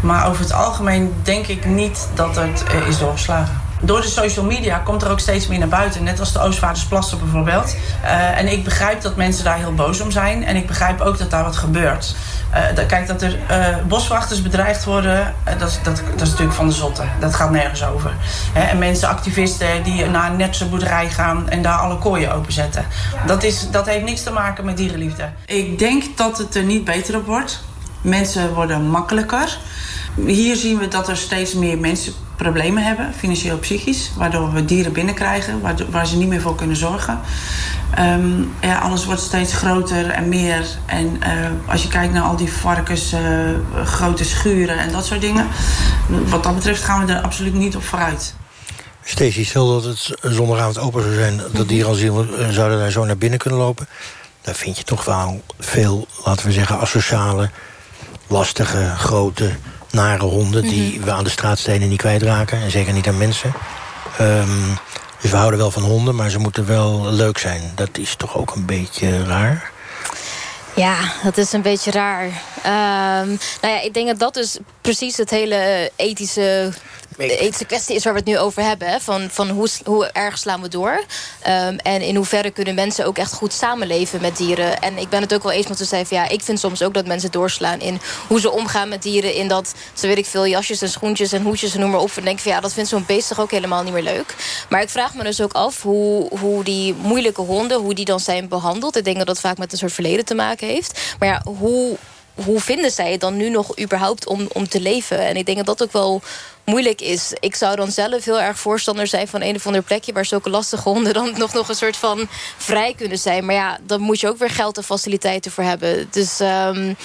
Maar over het algemeen denk ik niet dat het uh, is doorgeslagen. Door de social media komt er ook steeds meer naar buiten. Net als de Oostvaardersplassen bijvoorbeeld. Uh, en ik begrijp dat mensen daar heel boos om zijn. En ik begrijp ook dat daar wat gebeurt. Uh, kijk, dat er uh, boswachters bedreigd worden, dat, dat, dat is natuurlijk van de zotte. Dat gaat nergens over. En mensen, activisten die naar een netse boerderij gaan en daar alle kooien openzetten. Dat, is, dat heeft niks te maken met dierenliefde. Ik denk dat het er niet beter op wordt. Mensen worden makkelijker. Hier zien we dat er steeds meer mensen problemen hebben, financieel psychisch, waardoor we dieren binnenkrijgen, waar, waar ze niet meer voor kunnen zorgen. Um, ja, alles wordt steeds groter en meer. En uh, als je kijkt naar al die varkens, uh, grote schuren en dat soort dingen, wat dat betreft gaan we er absoluut niet op vooruit. Stacey, stel dat het zondagavond open zou zijn, dat dierenasiel zouden daar zo naar binnen kunnen lopen. Daar vind je toch wel veel, laten we zeggen, asociale, lastige, grote nare honden... die mm -hmm. we aan de straatstenen niet kwijtraken. En zeker niet aan mensen. Um, dus we houden wel van honden, maar ze moeten wel leuk zijn. Dat is toch ook een beetje raar? Ja, dat is een beetje raar. Um, nou ja, ik denk dat dat dus precies het hele ethische de ethische kwestie is waar we het nu over hebben. Van, van hoe, hoe erg slaan we door? Um, en in hoeverre kunnen mensen ook echt goed samenleven met dieren? En ik ben het ook wel eens met te zeggen... ja, ik vind soms ook dat mensen doorslaan in hoe ze omgaan met dieren. In dat ze, weet ik veel, jasjes en schoentjes en hoedjes en noem maar op. En denk van ja, dat vindt zo'n beest toch ook helemaal niet meer leuk. Maar ik vraag me dus ook af hoe, hoe die moeilijke honden... hoe die dan zijn behandeld. Ik denk dat dat vaak met een soort verleden te maken heeft. Maar ja, hoe hoe vinden zij het dan nu nog überhaupt om, om te leven? En ik denk dat dat ook wel moeilijk is. Ik zou dan zelf heel erg voorstander zijn van een of ander plekje... waar zulke lastige honden dan nog, nog een soort van vrij kunnen zijn. Maar ja, dan moet je ook weer geld en faciliteiten voor hebben. Dus... Um,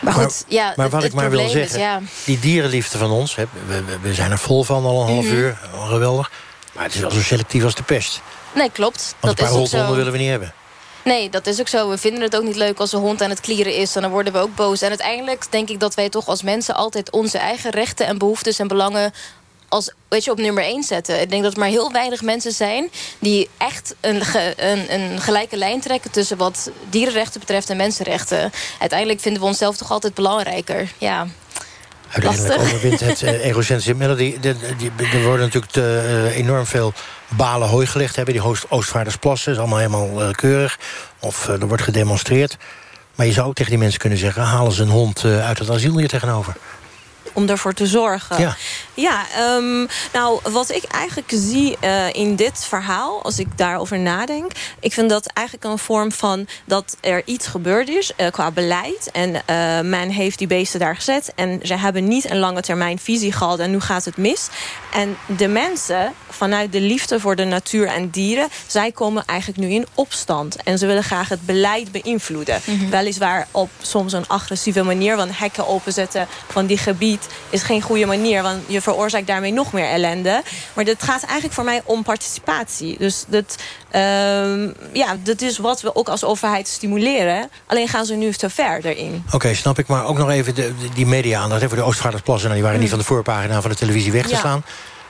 maar goed, maar, ja, maar wat het, ik maar wil zeggen, is, ja. die dierenliefde van ons... Hè, we, we, zijn er vol van al een half mm -hmm. uur, geweldig. Maar het is wel zo selectief als de pest. Nee, klopt. Want dat een paar is ook zo. willen we niet hebben. Nee, dat is ook zo. We vinden het ook niet leuk als een hond aan het klieren is. En dan worden we ook boos. En uiteindelijk denk ik dat wij toch als mensen... altijd onze eigen rechten en behoeftes en belangen als, weet je, op nummer 1 zetten. Ik denk dat er maar heel weinig mensen zijn... die echt een, een, een gelijke lijn trekken... tussen wat dierenrechten betreft en mensenrechten. Uiteindelijk vinden we onszelf toch altijd belangrijker. Ja. Uiteindelijk Lastig. overwint het uh, egocentrisme. Melody, er worden natuurlijk te, uh, enorm veel balen hooi gelegd. Hebben die Oostvaardersplassen, is allemaal helemaal uh, keurig. Of er wordt gedemonstreerd. Maar je zou ook tegen die mensen kunnen zeggen... halen ze een hond uit het asiel hier tegenover. Om ervoor te zorgen. Ja, ja um, nou, wat ik eigenlijk zie uh, in dit verhaal... als ik daarover nadenk... ik vind dat eigenlijk een vorm van dat er iets gebeurd is uh, qua beleid. En uh, men heeft die beesten daar gezet. En ze hebben niet een lange termijn visie gehad. En nu gaat het mis. En de mensen, vanuit de liefde voor de natuur en dieren... zij komen eigenlijk nu in opstand. En ze willen graag het beleid beïnvloeden. Mm -hmm. Weliswaar op soms een agressieve manier. Want hekken openzetten van die gebied is geen goede manier. Want je veroorzaakt daarmee nog meer ellende. Maar het gaat eigenlijk voor mij om participatie. Dus dat, um, ja, dat is wat we ook als overheid stimuleren. Alleen gaan ze nu te ver erin. Oké, okay, snap ik. Maar ook nog even de, die media-aandacht. Voor de Oostvaardersplassen, nou, die waren mm. niet van de voorpagina van de televisie weg te ja. slaan.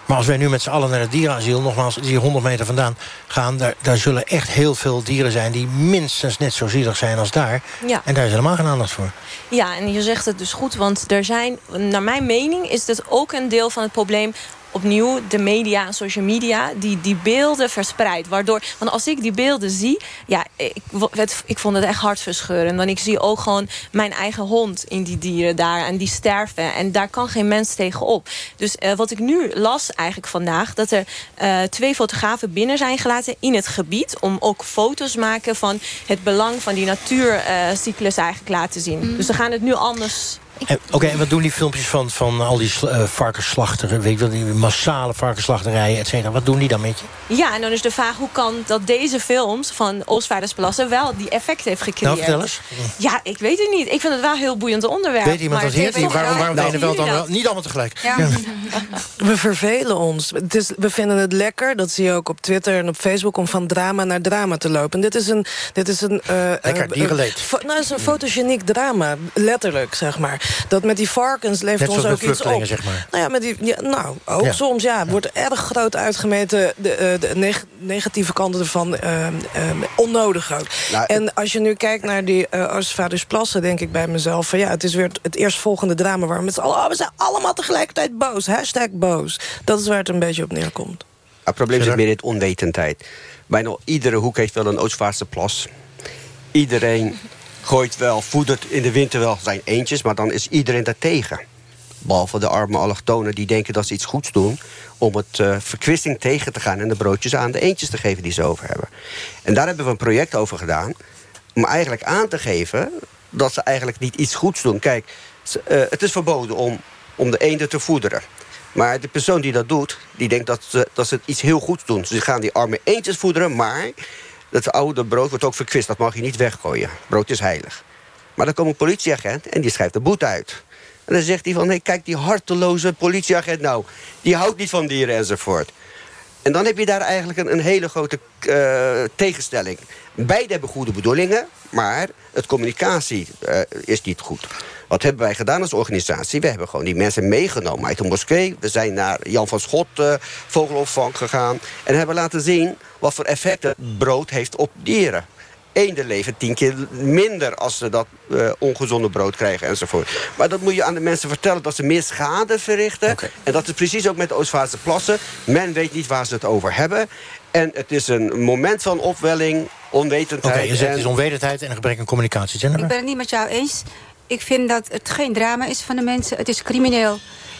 Maar als wij nu met z'n allen naar het dierenasiel... nogmaals, die 100 meter vandaan gaan... Daar, daar zullen echt heel veel dieren zijn... die minstens net zo zielig zijn als daar. Ja. En daar is helemaal geen aandacht voor. Ja, en je zegt het dus goed, want er zijn, naar mijn mening... is dit ook een deel van het probleem opnieuw de media en social media die die beelden verspreidt. Waardoor, want als ik die beelden zie, ja, ik, het, ik vond het echt hartverscheurend. Want ik zie ook gewoon mijn eigen hond in die dieren daar en die sterven. En daar kan geen mens tegen op. Dus uh, wat ik nu las eigenlijk vandaag, dat er uh, twee fotografen binnen zijn gelaten in het gebied om ook foto's maken van het belang van die natuurcyclus uh, eigenlijk laten zien. Mm. Dus we gaan het nu anders Oké, en wat doen die filmpjes van, van al die uh, varkensslachteren... weet je wel, die massale varkensslachterijen, et cetera... wat doen die dan met je? Ja, en dan is de vraag hoe kan dat deze films van Oostvaardersplassen... wel die effect heeft gecreëerd? Nou, vertel eens. Ja, ik weet het niet. Ik vind het wel een heel boeiend onderwerp. Weet iemand dat hier? Waarom, waarom, waarom nou, wel dan wel? Niet allemaal tegelijk. Ja. Ja. *laughs* We vervelen ons. Het is, we vinden het lekker, dat zie je ook op Twitter en op Facebook... om van drama naar drama te lopen. dit is een... Dit is een uh, lekker, dierenleed. Uh, nou, het is een fotogeniek drama, letterlijk, zeg maar dat met die varkens leeft ons ook iets op. Zeg maar. Nou ja, met die, ja, nou, ook ja. soms ja, wordt erg groot uitgemeten de, uh, de neg negatieve kanten ervan. Uh, uh, onnodig ook. Nou, en als je nu kijkt naar die uh, Oostvaarders Plassen, denk ik bij mezelf... van ja, het is weer het eerstvolgende drama waar we met z'n allen... Oh, we zijn allemaal tegelijkertijd boos. Hashtag boos. Dat is waar het een beetje op neerkomt. Het probleem is meer in onwetendheid. Bijna iedere hoek heeft wel een Oostvaardse plas. Iedereen gooit wel, voedert in de winter wel zijn eentjes... maar dan is iedereen daartegen. Behalve de arme allochtonen die denken dat ze iets goeds doen... om het uh, verkwisting tegen te gaan en de broodjes aan de eentjes te geven die ze over hebben. En daar hebben we een project over gedaan... om eigenlijk aan te geven dat ze eigenlijk niet iets goeds doen. Kijk, uh, het is verboden om, om de eenden te voederen. Maar de persoon die dat doet, die denkt dat ze, dat ze iets heel goeds doen. Ze gaan die arme eendjes voederen, maar dat oude brood wordt ook verkwist. Dat mag je niet weggooien. Brood is heilig. Maar dan komt een politieagent en die schrijft de boete uit. En dan zegt hij van, hey, kijk, die harteloze politieagent nou... die houdt niet van dieren enzovoort. En dan heb je daar eigenlijk een, een hele grote uh, tegenstelling. Beide hebben goede bedoelingen, maar het communicatie uh, is niet goed. Wat hebben wij gedaan als organisatie? We hebben gewoon die mensen meegenomen uit de moskee. We zijn naar Jan van Schot uh, vogelopvang gegaan. En hebben laten zien wat voor effecten brood heeft op dieren. Eenden leven tien keer minder als ze dat uh, ongezonde brood krijgen enzovoort. Maar dat moet je aan de mensen vertellen dat ze meer schade verrichten. Okay. En dat is precies ook met de Oostvaardse plassen. Men weet niet waar ze het over hebben. En het is een moment van opwelling, onwetendheid. Oké, okay, je zegt en... het is onwetendheid en een gebrek aan communicatie. Jennifer? Ik ben het niet met jou eens. Ik vind dat het geen drama is van de mensen. Het is crimineel.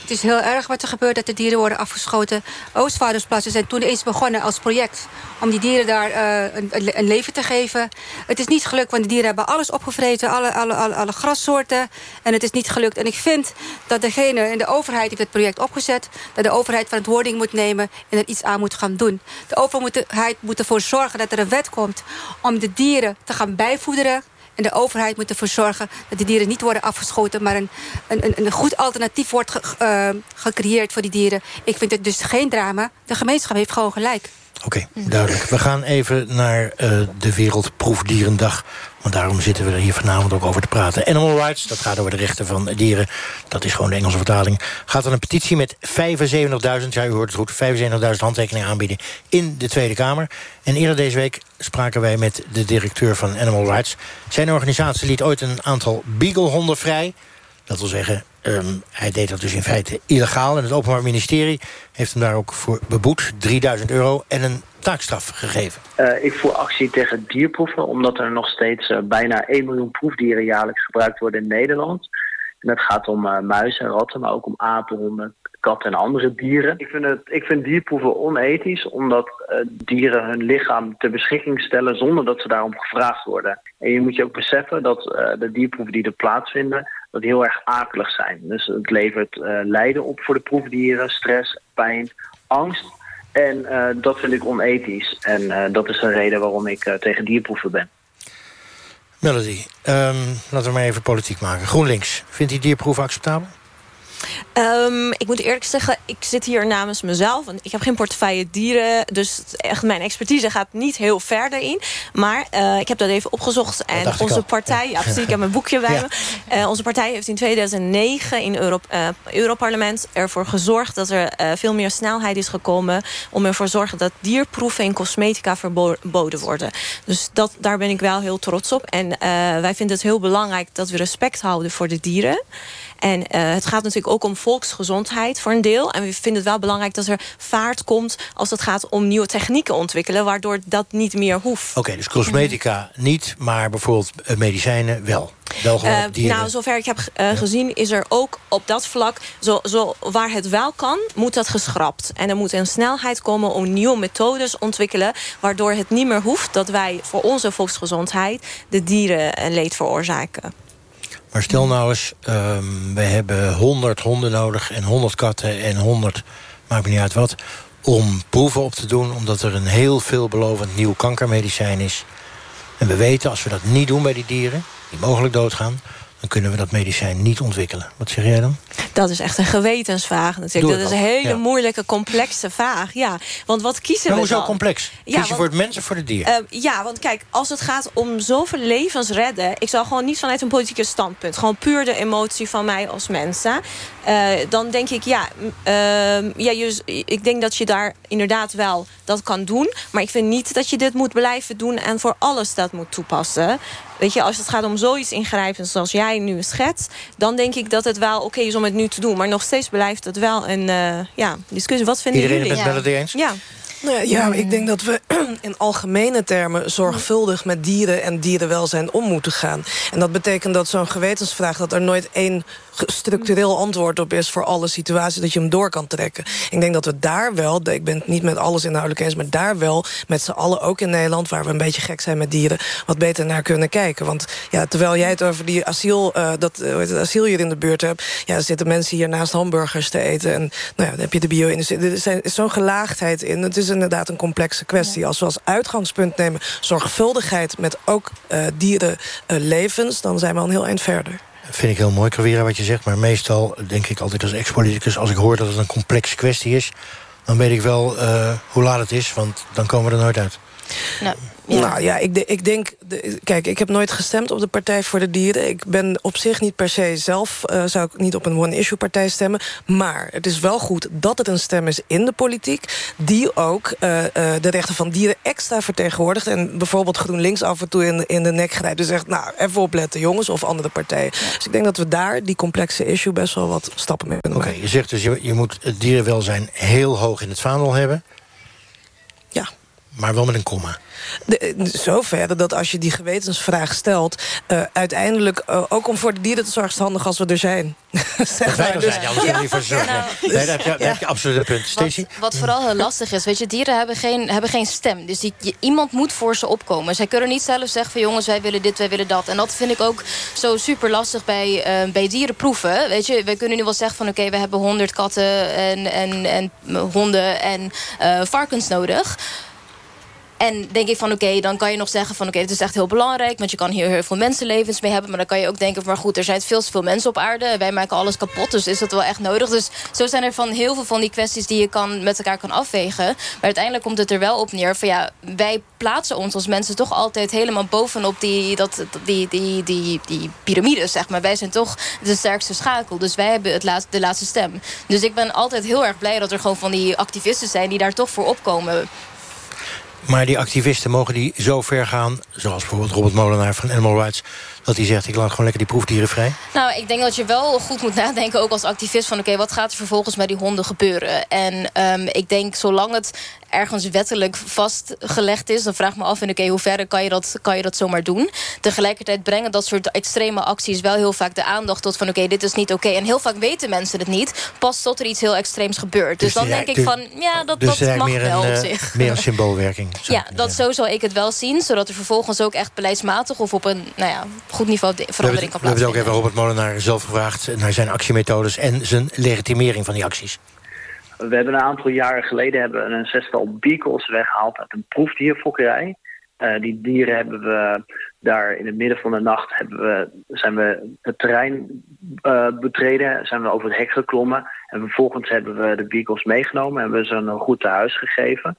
Het is heel erg wat er gebeurt, dat de dieren worden afgeschoten. Oostvaardersplassen zijn toen eens begonnen als project... om die dieren daar uh, een, een, leven te geven. Het is niet gelukt, want de dieren hebben alles opgevreten. Alle, alle, alle, alle grassoorten. En het is niet gelukt. En ik vind dat degene in de overheid heeft het project opgezet... dat de overheid verantwoording moet nemen en er iets aan moet gaan doen. De overheid moet ervoor zorgen dat er een wet komt... om de dieren te gaan bijvoederen en de overheid moet ervoor zorgen dat de dieren niet worden afgeschoten... maar een, een, een goed alternatief wordt ge, uh, gecreëerd voor die dieren. Ik vind het dus geen drama. De gemeenschap heeft gewoon gelijk. Oké, duidelijk. We gaan even naar uh, de Wereldproefdierendag. Want daarom zitten we er hier vanavond ook over te praten. Animal Rights, dat gaat over de rechten van dieren. Dat is gewoon de Engelse vertaling. Gaat dan een petitie met 75.000, ja u hoort het goed... 75.000 handtekeningen aanbieden in de Tweede Kamer. En eerder deze week spraken wij met de directeur van Animal Rights. Zijn organisatie liet ooit een aantal beaglehonden vrij. Dat wil zeggen, um, hij deed dat dus in feite illegaal. En het Openbaar Ministerie heeft hem daar ook voor beboet. 3000 euro en een taakstraf gegeven. Uh, ik voer actie tegen dierproeven... omdat er nog steeds uh, bijna 1 miljoen proefdieren jaarlijks gebruikt worden in Nederland. En het gaat om uh, muizen en ratten, maar ook om apen, honden, katten en andere dieren. Ik vind, het, ik vind dierproeven onethisch... omdat dieren hun lichaam ter beschikking stellen... zonder dat ze daarom gevraagd worden. En je moet je ook beseffen dat de dierproeven die er plaatsvinden dat heel erg akelig zijn. Dus het levert uh, lijden op voor de proefdieren, stress, pijn, angst. En uh, dat vind ik onethisch. En uh, dat is een reden waarom ik tegen dierproeven ben. Melody, um, laten we maar even politiek maken. GroenLinks, vindt die dierproeven acceptabel? Um, ik moet eerlijk zeggen, ik zit hier namens mezelf. En ik heb geen portefeuille dieren. Dus echt mijn expertise gaat niet heel verder in. Maar uh, ik heb dat even opgezocht. En onze partij, ja precies, ik heb mijn boekje bij ja. me. Uh, onze partij heeft in 2009 in Euro, uh, Europarlement ervoor gezorgd... dat er veel meer snelheid is gekomen... om ervoor te zorgen dat dierproeven in cosmetica verboden worden. Dus dat, daar ben ik wel heel trots op. En wij vinden het heel belangrijk dat we respect houden voor de dieren. En uh, het gaat natuurlijk ook om volksgezondheid voor een deel. En we vinden het wel belangrijk dat er vaart komt... als het gaat om nieuwe technieken ontwikkelen... waardoor dat niet meer hoeft. Oké, okay, dus cosmetica niet, maar bijvoorbeeld uh, medicijnen wel. Wel uh, nou, zover ik heb ja. gezien is er ook op dat vlak... Zo, zo, waar het wel kan, moet dat geschrapt. En er moet een snelheid komen om nieuwe methodes ontwikkelen... waardoor het niet meer hoeft dat wij voor onze volksgezondheid... de dieren een leed veroorzaken. Maar stel nou eens, um, we hebben 100 honden nodig en 100 katten en 100, maakt me niet uit wat... om proeven op te doen, omdat er een heel veelbelovend nieuw kankermedicijn is. En we weten, als we dat niet doen bij die dieren, die mogelijk doodgaan dan kunnen we dat medicijn niet ontwikkelen. Wat zeg jij dan? Dat is echt een gewetensvraag natuurlijk. Dat is een hele ja. moeilijke, complexe vraag. Ja, want wat kiezen we hoezo dan? complex? Kies Ja, je voor het mens of voor het dier? Uh, ja, want kijk, als het gaat om zoveel levens redden... ik zal gewoon niet vanuit een politieke standpunt... gewoon puur de emotie van mij als mensen... Uh, dan denk ik, ja, uh, ja je, ik denk dat je daar inderdaad wel dat kan doen. Maar ik vind niet dat je dit moet blijven doen... en voor alles dat moet toepassen. Weet je, als het gaat om zoiets ingrijpends zoals jij nu schetst... dan denk ik dat het wel oké okay is om het nu te doen. Maar nog steeds blijft het wel een uh, ja, discussie. Wat vinden Iedereen jullie? Iedereen het met eens? Ja. Nou ja, ja, ik denk dat we *clears throat* in algemene termen zorgvuldig met dieren en dierenwelzijn om moeten gaan. En dat betekent dat zo'n gewetensvraag, dat er nooit één structureel antwoord op is voor alle situaties, dat je hem door kan trekken. Ik denk dat we daar wel, ik ben het niet met alles inhoudelijk eens, maar daar wel met z'n allen, ook in Nederland, waar we een beetje gek zijn met dieren, wat beter naar kunnen kijken. Want ja, terwijl jij het over die asiel, uh, dat, uh, het asiel hier in de buurt hebt, ja, zitten mensen hier naast hamburgers te eten. En nou ja, dan heb je de bio-industrie. Er is zo'n gelaagdheid in. Het is inderdaad een complexe kwestie. Als we als uitgangspunt nemen zorgvuldigheid met ook uh, dierenlevens, dan zijn we al een heel eind verder vind ik heel mooi, Kravira, wat je zegt. Maar meestal denk ik altijd als ex-politicus... als ik hoor dat het een complexe kwestie is... dan weet ik wel uh, hoe laat het is, want dan komen we er nooit uit. Nou, ja. Nou ja, ik, ik denk... De, kijk, ik heb nooit gestemd op de Partij voor de Dieren. Ik ben op zich niet per se zelf... Uh, zou ik niet op een one-issue-partij stemmen. Maar het is wel goed dat het een stem is in de politiek... die ook uh, uh, de rechten van dieren extra vertegenwoordigt... en bijvoorbeeld GroenLinks af en toe in, in de nek grijpt. Dus zegt, nou, even opletten, jongens, of andere partijen. Ja. Dus ik denk dat we daar, die complexe issue... best wel wat stappen mee kunnen Oké, okay, je zegt dus, je, je moet het dierenwelzijn heel hoog in het vaandel hebben... Ja. Maar wel met een komma. De, zover dat als je die gewetensvraag stelt... Uh, uiteindelijk, uh, ook om voor de dieren te zorgen... is handig als we er zijn. *laughs* zeg wij er dus, zijn, anders ja. niet voor zorgen. Nou, nee, daar heb je, daar heb je absoluut een punt. Stacey? Wat, wat vooral heel lastig is, weet je, dieren hebben geen, hebben geen stem. Dus die, je, iemand moet voor ze opkomen. Zij kunnen niet zelf zeggen van jongens, wij willen dit, wij willen dat. En dat vind ik ook zo super lastig bij, uh, bij dierenproeven. Weet je, we kunnen nu wel zeggen van oké, okay, we hebben honderd katten en, en, en honden en varkens nodig... En denk ik van oké, dan kan je nog zeggen van oké, het is echt heel belangrijk. Want je kan hier heel veel mensenlevens mee hebben. Maar dan kan je ook denken maar goed, er zijn veel te veel mensen op aarde. Wij maken alles kapot, dus is dat wel echt nodig. Dus zo zijn er van heel veel van die kwesties die je kan, met elkaar kan afwegen. Maar uiteindelijk komt het er wel op neer van ja, wij plaatsen ons als mensen toch altijd helemaal bovenop die, dat, die, die, die, die piramides, zeg maar. Wij zijn toch de sterkste schakel. Dus wij hebben het laatste, de laatste stem. Dus ik ben altijd heel erg blij dat er gewoon van die activisten zijn die daar toch voor opkomen. Maar die activisten mogen die zo ver gaan... zoals bijvoorbeeld Robert Molenaar van Animal Rights... dat hij zegt, ik laat gewoon lekker die proefdieren vrij? Nou, ik denk dat je wel goed moet nadenken, ook als activist... van oké, okay, wat gaat er vervolgens met die honden gebeuren? En um, ik denk, zolang het ergens wettelijk vastgelegd is... dan vraag ik me af, oké, okay, hoe ver kan je, dat, kan je dat zomaar doen? Tegelijkertijd brengen dat soort extreme acties... wel heel vaak de aandacht tot van, oké, okay, dit is niet oké. En heel vaak weten mensen het niet, pas tot er iets heel extreems gebeurt. Dus, dus dan denk ik van, ja, dat, dus dat mag meer wel een, op zich. Meer een symboolwerking. Ja, dat zo zal ik het wel zien. Zodat er vervolgens ook echt beleidsmatig... of op een nou ja, goed niveau verandering kan plaatsvinden. We hebben ook even Robert Molenaar zelf gevraagd... naar zijn actiemethodes en zijn legitimering van die acties. We hebben een aantal jaren geleden hebben een zestal beagles weggehaald uit een proefdierfokkerij. Eh, die dieren hebben we daar in het midden van de nacht hebben we, zijn we het terrein uh, betreden, zijn we over het hek geklommen. En vervolgens hebben we de beagles meegenomen en hebben ze een goed thuis gegeven.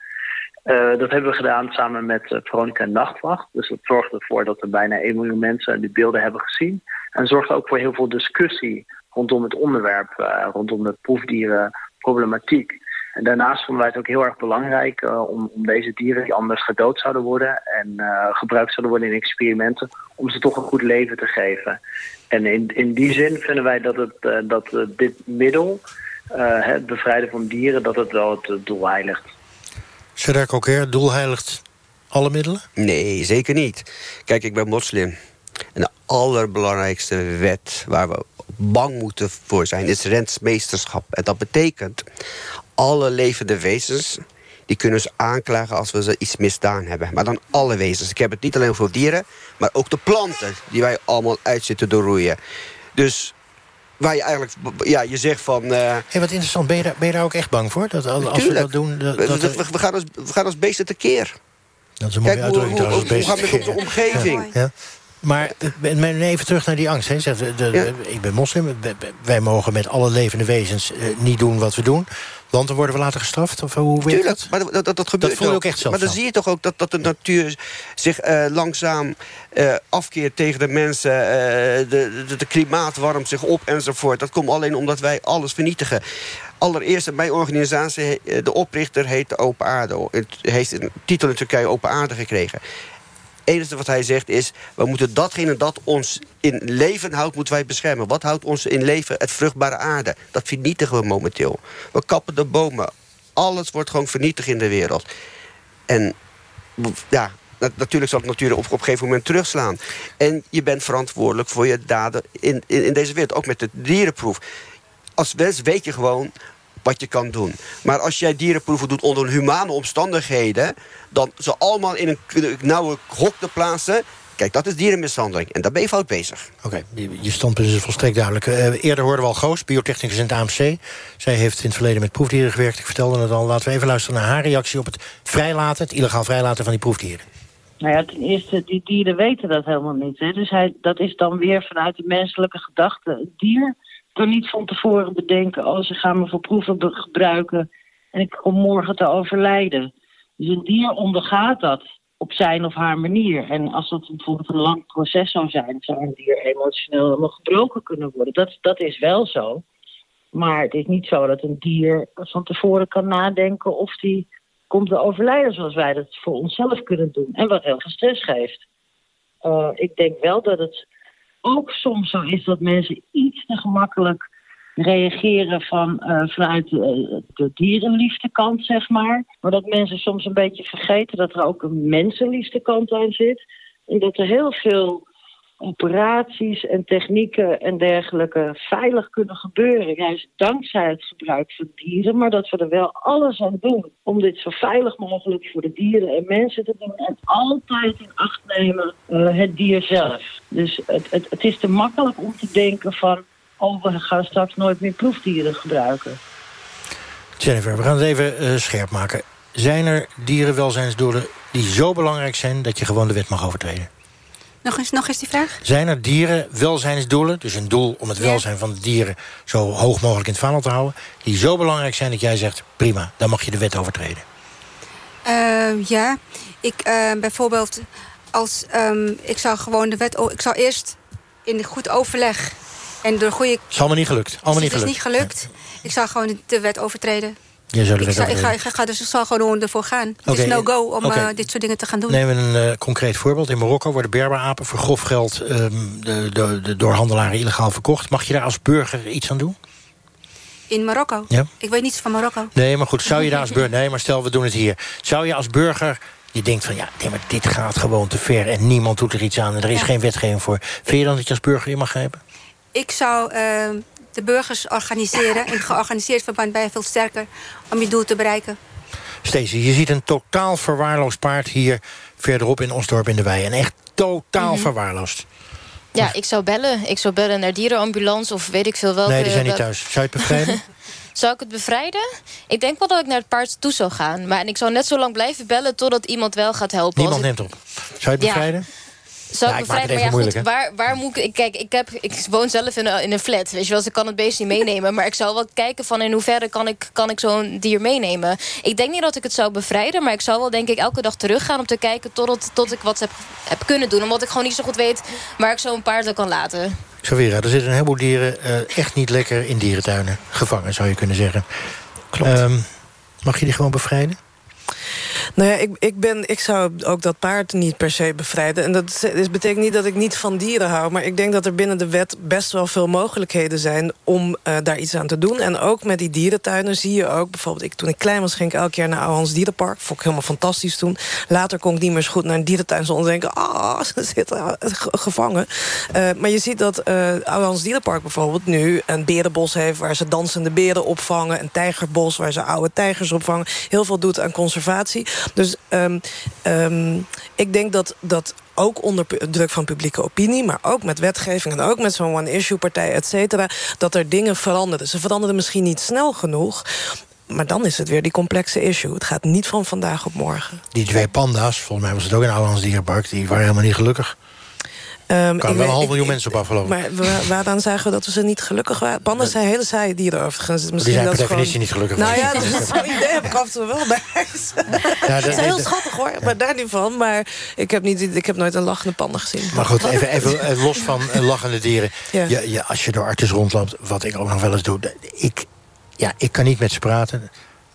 Uh, dat hebben we gedaan samen met Veronica Nachtwacht. Dus dat zorgt ervoor dat er bijna 1 miljoen mensen die beelden hebben gezien. En zorgt ook voor heel veel discussie rondom het onderwerp, uh, rondom de proefdierenproblematiek. En daarnaast vonden wij het ook heel erg belangrijk uh, om, om, deze dieren die anders gedood zouden worden en uh, gebruikt zouden worden in experimenten, om ze toch een goed leven te geven. En in, in die zin vinden wij dat, het, uh, dat dit middel, het bevrijden van dieren, dat het wel het doel heiligt. Cedric Coquer, doel heiligt alle middelen? Nee, zeker niet. Kijk, ik ben moslim. En de allerbelangrijkste wet waar we bang moeten voor zijn... is rentmeesterschap. En dat betekent alle levende wezens die kunnen ze aanklagen als we ze iets misdaan hebben. Maar dan alle wezens. Ik heb het niet alleen voor dieren, maar ook de planten... die wij allemaal uit zitten doorroeien. Dus waar je eigenlijk... Ja, je zegt van... Uh, hey, wat interessant. Ben je, daar, ben je daar ook echt bang voor? Dat als we dat doen... Dat, we, we, we, gaan als, we gaan als beesten tekeer. Dat is een mooie Kijk, uitdrukking. hoe, hoe, hoe, hoe gaan we met onze omgeving? Ja. Maar even terug naar die angst. Hè. Zegt, de, de, ja. Ik ben moslim. Wij mogen met alle levende wezens uh, niet doen wat we doen. Want dan worden we later gestraft? Of hoe Tuurlijk, maar dat, dat, dat gebeurt dat voel je ook echt zelf Maar dan zie je toch ook dat, dat de natuur zich uh, langzaam uh, afkeert tegen de mensen. Uh, de, de, de, klimaat warmt zich op enzovoort. Dat komt alleen omdat wij alles vernietigen. Allereerst, mijn organisatie, de oprichter heet Open Aarde. Het heeft een titel in Turkije Open Aarde gekregen enige wat hij zegt is... we moeten datgene dat ons in leven houdt, moeten wij beschermen. Wat houdt ons in leven? Het vruchtbare aarde. Dat vernietigen we momenteel. We kappen de bomen. Alles wordt gewoon vernietigd in de wereld. En ja, natuurlijk zal het natuurlijk op, op een gegeven moment terugslaan. En je bent verantwoordelijk voor je daden in, in, in deze wereld. Ook met de dierenproef. Als mens weet je gewoon wat je kan doen. Maar als jij dierenproeven doet onder humane omstandigheden... dan ze allemaal in een nauwe hok te plaatsen... Kijk, dat is dierenmishandeling. En daar ben je fout bezig. Oké, okay, je standpunt is volstrekt duidelijk. Uh, eerder hoorden we al Goos, biotechnicus in het AMC. Zij heeft in het verleden met proefdieren gewerkt. Ik vertelde het al. Laten we even luisteren naar haar reactie op het vrijlaten... het illegaal vrijlaten van die proefdieren. Nou ja, ten eerste, die dieren weten dat helemaal niet. Hè. Dus hij, dat is dan weer vanuit de menselijke gedachte. Het dier kan niet van tevoren bedenken... oh, ze gaan me voor proeven gebruiken en ik kom morgen te overlijden. Dus een dier ondergaat dat op zijn of haar manier. En als dat bijvoorbeeld een lang proces zou zijn... zou een dier emotioneel helemaal gebroken kunnen worden. Dat, dat is wel zo. Maar het is niet zo dat een dier van tevoren kan nadenken... of die komt te overlijden zoals wij dat voor onszelf kunnen doen. En wat heel veel stress geeft. Uh, ik denk wel dat het ook soms zo is dat mensen iets te gemakkelijk reageren van, uh, vanuit de, de dierenliefdekant, zeg maar. Maar dat mensen soms een beetje vergeten dat er ook een mensenliefdekant aan zit. En dat er heel veel operaties en technieken en dergelijke veilig kunnen gebeuren. Juist dankzij het gebruik van dieren, maar dat we er wel alles aan doen om dit zo veilig mogelijk voor de dieren en mensen te doen. En altijd in acht nemen uh, het dier zelf. Dus het, het, het is te makkelijk om te denken van, oh we gaan straks nooit meer proefdieren gebruiken. Jennifer, we gaan het even uh, scherp maken. Zijn er dierenwelzijnsdoelen die zo belangrijk zijn dat je gewoon de wet mag overtreden? Nog eens, nog eens die vraag? Zijn er dierenwelzijnsdoelen, dus een doel om het Ja. welzijn van de dieren... zo hoog mogelijk in het vaandel te houden... die zo belangrijk zijn dat jij zegt, prima, dan mag je de wet overtreden? Eh, ja, ik eh, bijvoorbeeld als ehm, ik zou gewoon de wet. Ik zou eerst in goed overleg en door goede. Is allemaal niet gelukt. Allemaal niet het is gelukt. niet gelukt. Ik zou gewoon de wet overtreden. Zou de Ik, wet zou, ik, ga, ik ga dus ik zal gewoon ervoor gaan. Het is no go om eh, dit soort dingen te gaan doen. We een eh, concreet voorbeeld. In Marokko worden berberapen voor grof geld... ehm, de, de, de, door handelaren illegaal verkocht. Mag je daar als burger iets aan doen? In Marokko. Ja. Ik weet niets van Marokko. Nee, maar goed, zou je daar als burger... *laughs* Nee, maar stel, we doen het hier. Zou je als burger... Je denkt van, ja, nee, maar dit gaat gewoon te ver... en niemand doet er iets aan en er is Ja. geen wetgeving voor. Vind je dan dat je als burger in mag grijpen? Ik zou ehm, de burgers organiseren. in georganiseerd verband ben je veel sterker om je doel te bereiken. Stacey, je ziet een totaal verwaarloosd paard hier verderop in Osdorp in de wei. En echt totaal Mhm. verwaarloosd. Ja, ik zou bellen. Ik zou bellen naar dierenambulance of weet ik veel welke... nee, die zijn niet wel- thuis. Zou je het bevrijden? *laughs* Zou ik het bevrijden? Ik denk wel dat ik naar het paard toe zou gaan. Maar en ik zou net zo lang blijven bellen totdat iemand wel gaat helpen. Niemand neemt op. Zou je het Ja. Zou Ja, ik? Maar ja, moeilijk, goed, waar, waar moet ik... Kijk, ik, heb, ik woon zelf in een, in een flat. Weet je wel, dus ik kan het beest niet meenemen. Maar ik zou wel kijken van in hoeverre kan ik, kan ik zo'n dier meenemen. Ik denk niet dat ik het zou bevrijden. Maar ik zou wel denk ik elke dag teruggaan om te kijken... tot, tot ik wat heb, heb kunnen doen. Omdat ik gewoon niet zo goed weet waar ik zo'n paard ook kan laten. Xavera, er zitten een heleboel dieren eh, echt niet lekker in dierentuinen. Gevangen, zou je kunnen zeggen. Klopt. mag je die gewoon bevrijden? Nou ja, ik, ik, ben, ik zou ook dat paard niet per se bevrijden. En dat is- betekent niet dat ik niet van dieren hou. Maar ik denk dat er binnen de wet best wel veel mogelijkheden zijn... om eh, daar iets aan te doen. En ook met die dierentuinen zie je ook... bijvoorbeeld ik, toen ik klein was, ging ik elk jaar naar Ouwehans Dierenpark. Vond ik helemaal fantastisch toen. Later kon ik niet meer zo goed naar een dierentuin zonder denken... ah, ze zitten eh, ge- gevangen. Eh, maar je ziet dat eh Ouwehans Dierenpark bijvoorbeeld nu... een berenbos heeft waar ze dansende beren opvangen. Een tijgerbos waar ze oude tijgers opvangen. Heel veel doet aan conservatie. Dus ehm, ehm, ik denk dat dat ook onder druk van publieke opinie... maar ook met wetgeving en ook met zo'n one-issue-partij, et cetera... dat er dingen veranderen. Ze veranderen misschien niet snel genoeg... maar dan is het weer die complexe issue. Het gaat niet van vandaag op morgen. Die twee panda's, volgens mij was het ook in Ouwlands Dierenpark... die waren helemaal niet gelukkig. Ehm, Er kwamen ik wel een half ik- miljoen mensen op af, geloof ik. Maar wa- waaraan zagen we dat we ze niet gelukkig waren? Panda's zijn hele saaie dieren overigens. Misschien zijn dat per is definitie niet gelukkig. Nou ja, dat is zo'n idee heb ik af en toe wel bij. *laughs* *laughs* Ja, Ze zijn heel dat- schattig hoor, maar daar niet van. Maar ik heb, niet, ik heb nooit een lachende panda gezien. Maar goed, even, even los van eh, lachende dieren. Ja. Je, als je door artis rondloopt, wat ik ook nog wel eens doe... Ik, ja, ik kan niet met ze praten,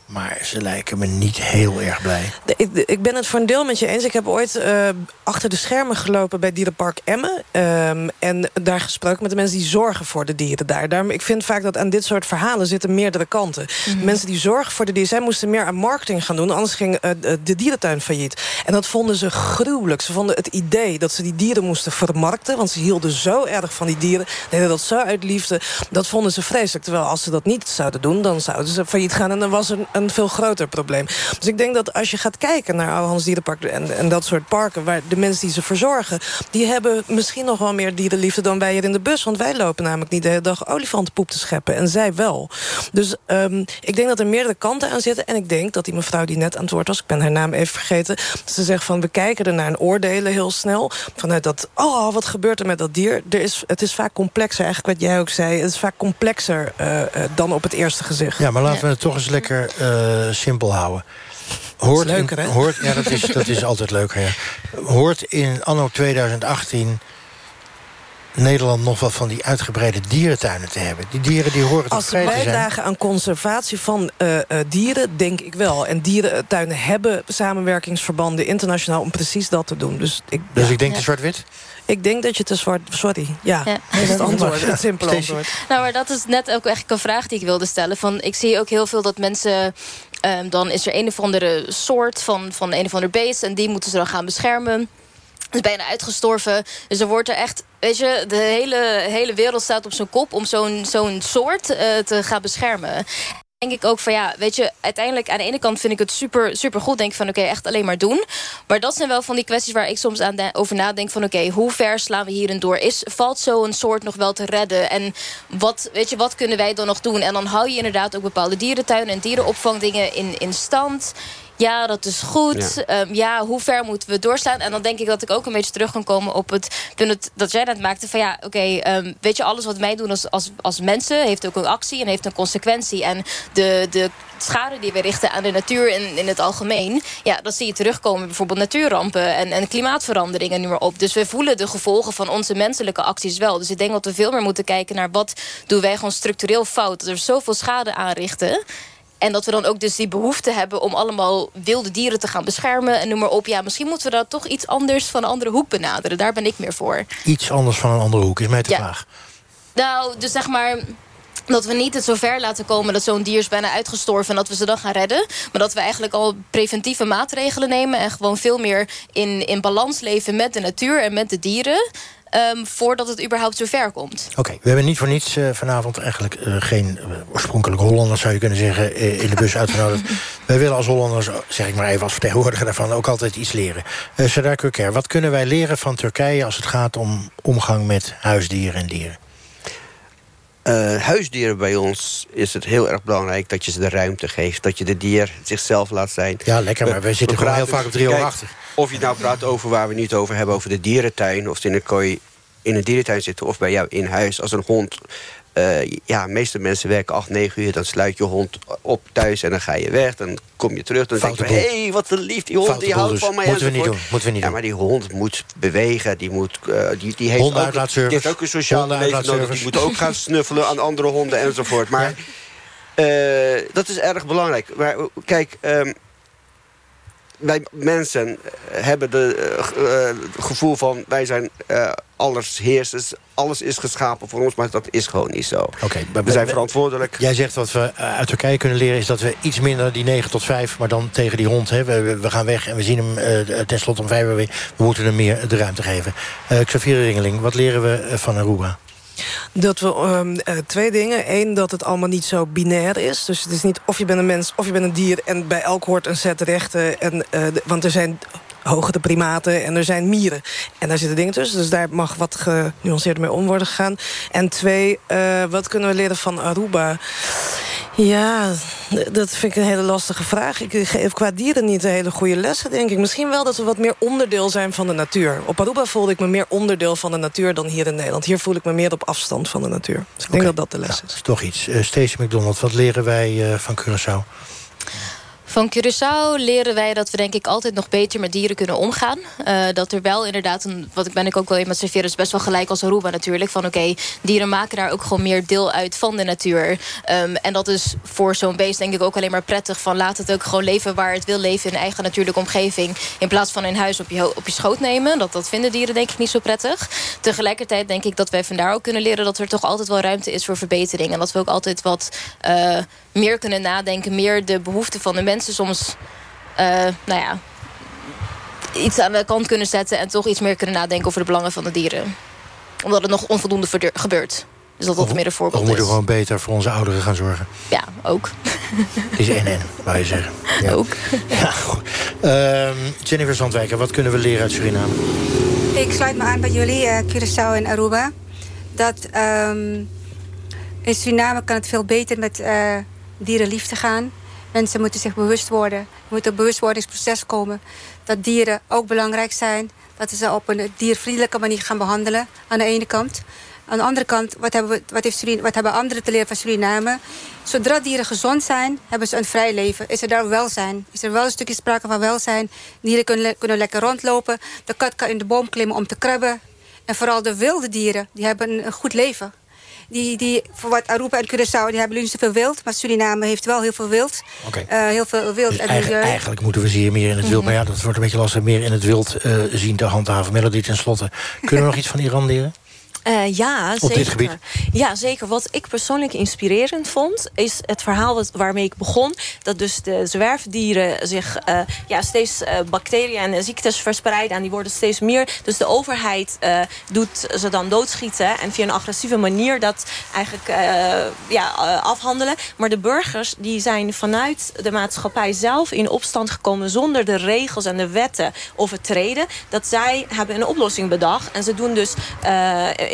maar ze lijken me niet heel erg blij. Ik, ik ben het voor een deel met je eens. Ik heb ooit eh, achter de schermen gelopen bij Dierenpark Emmen. ehm, en daar gesproken met de mensen die zorgen voor de dieren daar. Daarom, ik vind vaak dat aan dit soort verhalen zitten meerdere kanten. Mensen die zorgen voor de dieren, zij moesten meer aan marketing gaan doen. Anders ging eh, de- de dierentuin failliet. En dat vonden ze gruwelijk. Ze vonden het idee dat ze die dieren moesten vermarkten. Want ze hielden zo erg van die dieren. Deden dat zo uit liefde. Dat vonden ze vreselijk. Terwijl als ze dat niet zouden doen, dan zouden ze failliet gaan. En dan was er een veel groter probleem. Dus ik denk dat als je gaat kijken naar Oude Dierenpark en, en dat soort parken... waar de mensen die ze verzorgen... die hebben misschien nog wel meer dierenliefde dan wij hier in de bus. Want wij lopen namelijk niet de hele dag olifantenpoep te scheppen. En zij wel. Dus ehm, ik denk dat er meerdere kanten aan zitten. En ik denk dat die mevrouw die net aan het woord was... ik ben haar naam even vergeten... ze zegt van we kijken er naar en oordelen heel snel. Vanuit dat, oh, wat gebeurt er met dat dier? Er is, het is vaak complexer, eigenlijk wat jij ook zei. Het is vaak complexer eh, eh, dan op het eerste gezicht. Ja, maar laten we het toch eens lekker eh, simpel houden. Hoort Dat is leuker, hè? Hoort, ja, dat is, dat is altijd leuker, ja. Hoort in anno 2018 Nederland nog wat van die uitgebreide dierentuinen te hebben? Die dieren die horen Als vrij te zijn? bijdragen aan conservatie van eh, eh, dieren, denk ik wel. En dierentuinen hebben samenwerkingsverbanden internationaal... om precies dat te doen. Dus ik, Dus ja. ik denk te zwart-wit? Ik denk dat je te zwart... Sorry, ja. Ja. Dat is het antwoord, het simpele antwoord. Nou, maar dat is net ook eigenlijk een vraag die ik wilde stellen. Van, ik zie ook heel veel dat mensen... ehm, dan is er een of andere soort van, van een of ander beest... en die moeten ze dan gaan beschermen. Is bijna uitgestorven. Dus er wordt er echt... Weet je, de hele, hele wereld staat op zijn kop... om zo'n zo'n soort eh, te gaan beschermen denk ik ook van ja, weet je, uiteindelijk aan de ene kant vind ik het super, super goed. Denk van oké, echt alleen maar doen. Maar dat zijn wel van die kwesties waar ik soms aan over nadenk van oké, hoe ver slaan we hierin door? Is, valt zo'n soort nog wel te redden? En wat, weet je, wat kunnen wij dan nog doen? En dan hou je inderdaad ook bepaalde dierentuinen en dierenopvangdingen in, in stand. Ja, dat is goed. Ja. Ja. ja, hoe ver moeten we doorslaan? En dan denk ik dat ik ook een beetje terug kan komen op het punt dat- dat jij net maakte. Van ja, oké, ehm, weet je, alles wat wij doen als, als, als mensen heeft ook een actie en heeft een consequentie. En de, de schade die we richten aan de natuur in, in het algemeen, ja, dat zie je terugkomen. Bijvoorbeeld natuurrampen en, en klimaatveranderingen nu maar op. Dus we voelen de gevolgen van onze menselijke acties wel. Dus ik denk dat we veel meer moeten kijken naar wat doen wij gewoon structureel fout. Dat er zoveel schade aanrichten. En dat we dan ook dus die behoefte hebben om allemaal wilde dieren te gaan beschermen. En noem maar op. Ja, misschien moeten we dat toch iets anders van een andere hoek benaderen. Daar ben ik meer voor. Iets anders van een andere hoek, is mij de Ja. vraag. Nou, dus zeg maar dat we niet het zo ver laten komen dat zo'n dier is bijna uitgestorven en dat we ze dan gaan redden. Maar dat we eigenlijk al preventieve maatregelen nemen en gewoon veel meer in, in balans leven met de natuur en met de dieren. Ehm, voordat het überhaupt zo ver komt. Oké, we hebben niet voor niets eh, vanavond eigenlijk eh, geen uh, oorspronkelijke Hollanders, zou je kunnen zeggen, eh, in de bus *laughs* uitgenodigd. wij willen als Hollanders, zeg ik maar even als vertegenwoordiger daarvan, ook altijd iets leren. Uh, Serdar Kurker, wat kunnen wij leren van Turkije als het gaat om omgang met huisdieren en dieren? eh, huisdieren bij ons is het heel erg belangrijk dat je ze de ruimte geeft. Dat je de dier zichzelf laat zijn. Ja, lekker, maar we zitten gewoon heel vaak op drie uur Kijk, achter. Of je het nou praat over waar we niet over hebben, over de dierentuin... of in een kooi in een dierentuin zitten of bij jou in huis. Als een hond... eh, ja, de meeste mensen werken 8, 9 uur. Dan sluit je hond op thuis en dan ga je weg. Dan kom je terug. Dan denk je, Foute hé, hey, wat een lief. Die hond Foute die houdt dus. van mij. Moeten we niet doen, moeten we niet ja, doen. maar die hond moet bewegen. Die, moet, eh, die, die, heeft, ook, die heeft ook een sociaal leven nodig. Die moet ook gaan snuffelen aan andere honden enzovoort. Maar eh, dat is erg belangrijk. Maar kijk... ehm, wij mensen hebben het gevoel van... wij zijn eh allesheersers, alles is geschapen voor ons... maar dat is gewoon niet zo. maar we zijn verantwoordelijk. Jij zegt wat we eh, uit Turkije kunnen leren... is dat we iets minder die 9 tot 5, maar dan tegen die hond... Hè, we, we- gaan weg en we zien hem eh tenslotte om 5 uur weer. We moeten hem meer de ruimte geven. Eh Xavier Ringeling, wat leren we eh, van Aruba? Dat we ehm, eh, twee dingen. Eén, dat het allemaal niet zo binair is. Dus het is niet of je bent een mens of je bent een dier... en bij elk hoort een set rechten. En, eh, want er zijn hogere primaten en er zijn mieren. En daar zitten dingen tussen, dus daar mag wat genuanceerder mee om worden gegaan. En twee, eh, wat kunnen we leren van Aruba? Ja, dat vind ik een hele lastige vraag. Ik geef qua dieren niet een hele goede lessen, denk ik. Misschien wel dat we wat meer onderdeel zijn van de natuur. Op Aruba voelde ik me meer onderdeel van de natuur dan hier in Nederland. Hier voel ik me meer op afstand van de natuur. Dus ik denk dat dat de les is. Dat is toch iets. Eh Stacey McDonald, wat leren wij eh, van Curaçao? Van Curaçao leren wij dat we denk ik altijd nog beter met dieren kunnen omgaan. Eh, dat er wel inderdaad, een, wat ik ben ik ook wel in met serveren... is best wel gelijk als Aruba natuurlijk. Van oké, dieren maken daar ook gewoon meer deel uit van de natuur. Ehm, en dat is voor zo'n beest denk ik ook alleen maar prettig. Van laat het ook gewoon leven waar het wil leven... in eigen natuurlijke omgeving. In plaats van in huis op je, op je schoot nemen. Dat, dat vinden dieren denk ik niet zo prettig. Tegelijkertijd denk ik dat wij vandaar ook kunnen leren... dat er toch altijd wel ruimte is voor verbetering. En dat we ook altijd wat eh, meer kunnen nadenken. Meer de behoeften van de mensen soms... eh, nou ja, iets aan de kant kunnen zetten... en toch iets meer kunnen nadenken over de belangen van de dieren. Omdat het nog onvoldoende gebeurt. Dus dat dat meer een voorbeeld we moeten gewoon beter voor onze ouderen gaan zorgen? Ja, ook. Het is en-en, wou je zeggen. Ja. Ook. Ja, goed. Ehm, Jennifer Zandwijker, wat kunnen we leren uit Suriname? Ik sluit me aan bij jullie, eh, Curaçao en Aruba. Dat ehm, in Suriname kan het veel beter met eh, dierenliefde gaan. Mensen moeten zich bewust worden. Er moet een bewustwordingsproces komen. Dat dieren ook belangrijk zijn. Dat ze op een diervriendelijke manier gaan behandelen. Aan de ene kant. Aan de andere kant, wat hebben, we, wat, heeft Surin- wat hebben anderen te leren van Suriname? Zodra dieren gezond zijn, hebben ze een vrij leven. Is er daar welzijn? Is er wel een stukje sprake van welzijn? Dieren kunnen, kunnen lekker rondlopen. De kat kan in de boom klimmen om te krabben. En vooral de wilde dieren, die hebben een goed leven. Die, die, voor wat Aruba en Curaçao, die hebben nu niet zoveel wild. Maar Suriname heeft wel heel veel wild. Oké. Eh, heel veel wild Dus en eigenlijk, milieu. eigenlijk moeten we ze hier meer in het wild... Mhm. maar ja, dat wordt een beetje lastig, meer in het wild eh, zien te handhaven. Melody ten slotte. Kunnen we *laughs* nog iets van Iran leren? Eh, ja, Op zeker. Ja, zeker. Wat ik persoonlijk inspirerend vond... is het verhaal wat, waarmee ik begon. Dat dus de zwerfdieren zich eh, ja, steeds eh, bacteriën en ziektes verspreiden... en die worden steeds meer. Dus de overheid doet ze dan doodschieten... en via een agressieve manier dat eigenlijk ja, afhandelen. Maar de burgers die zijn vanuit de maatschappij zelf in opstand gekomen... zonder de regels en de wetten overtreden. Dat zij hebben een oplossing bedacht. En ze doen dus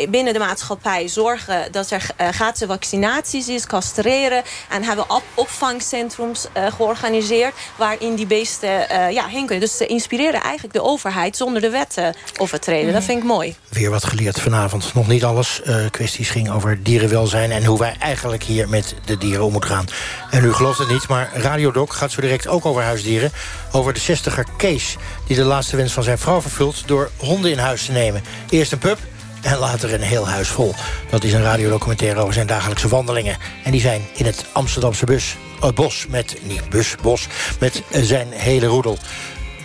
binnen de maatschappij zorgen... dat er eh, gratis vaccinaties is, castreren... en hebben op opvangcentrums eh, georganiseerd... waarin die beesten eh, ja, heen kunnen. Dus ze inspireren eigenlijk de overheid zonder de wetten overtreden. Dat vind ik mooi. Weer wat geleerd vanavond. Nog niet alles. Eh kwesties ging over dierenwelzijn... en hoe wij eigenlijk hier met de dieren om moeten gaan. En u gelooft het niet, maar Radio Doc gaat zo direct ook over huisdieren. Over de 60er Kees, die de laatste wens van zijn vrouw vervult... door honden in huis te nemen. Eerst een pup en later een heel huis vol. Dat is een radiodocumentaire over zijn dagelijkse wandelingen. En die zijn in het Amsterdamse bus, eh, bos met, niet bus, bos... met zijn hele roedel.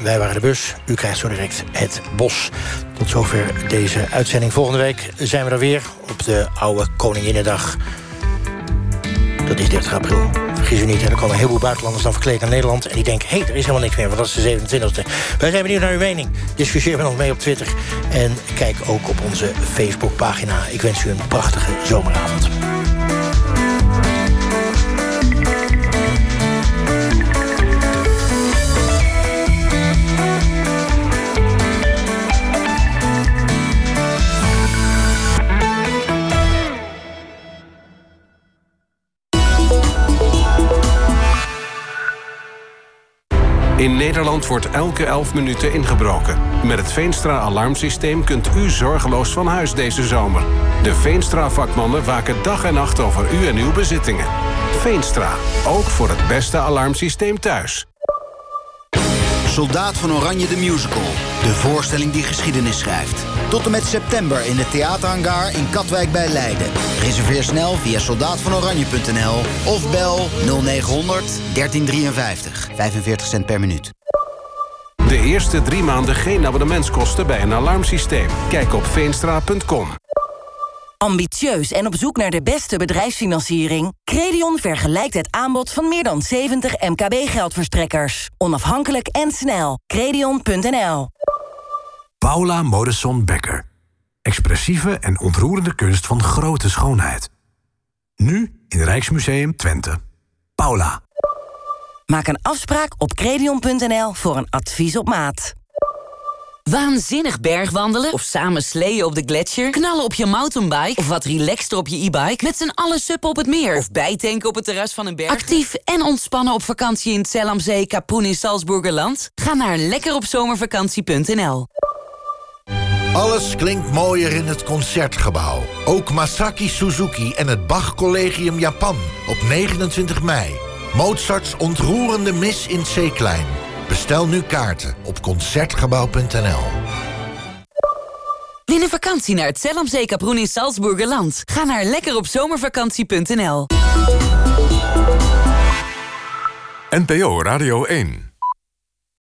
Wij waren de bus, u krijgt zo direct het bos. Tot zover deze uitzending. Volgende week zijn we er weer op de oude Koninginnedag. Dat is 30 april. Vergis u niet, er komen een heleboel buitenlanders dan verkleed naar Nederland... en die denken, hé, hey, er is helemaal niks meer, want dat is de 27e. Wij zijn benieuwd naar uw mening. Discussieer met ons mee op Twitter. En kijk ook op onze Facebookpagina. Ik wens u een prachtige zomeravond. In Nederland wordt elke 11 minuten ingebroken. Met het Veenstra-alarmsysteem kunt u zorgeloos van huis deze zomer. De Veenstra-vakmannen waken dag en nacht over u en uw bezittingen. Veenstra, ook voor het beste alarmsysteem thuis. Soldaat van Oranje de Musical. De voorstelling die geschiedenis schrijft. Tot en met september in de theaterhangar in Katwijk bij Leiden. Reserveer snel via soldaatvanoranje.nl of bel 0900 1353. 45 cent per minuut. De eerste drie maanden geen abonnementskosten bij een alarmsysteem. Kijk op veenstra.com. Ambitieus en op zoek naar de beste bedrijfsfinanciering? Credion vergelijkt het aanbod van meer dan 70 MKB-geldverstrekkers. Onafhankelijk en snel. Credion.nl Paula Modesson Becker. Expressieve en ontroerende kunst van grote schoonheid. Nu in Rijksmuseum Twente. Paula. Maak een afspraak op credion.nl voor een advies op maat. Waanzinnig bergwandelen of samen sleeën op de gletsjer... knallen op je mountainbike of wat relaxter op je e-bike... met z'n allen suppen op het meer of bijtanken op het terras van een berg. Actief en ontspannen op vakantie in Zellamzee, Kapoen in Salzburgerland? Ga naar lekkeropzomervakantie.nl. Alles klinkt mooier in het Concertgebouw. Ook Masaki Suzuki en het Bach Collegium Japan op 29 mei. Mozarts ontroerende mis in C-klein. Bestel nu kaarten op Concertgebouw.nl. Win een vakantie naar het Zellamzee Kaproen in Salzburgerland. Ga naar lekkeropzomervakantie.nl. NPO Radio 1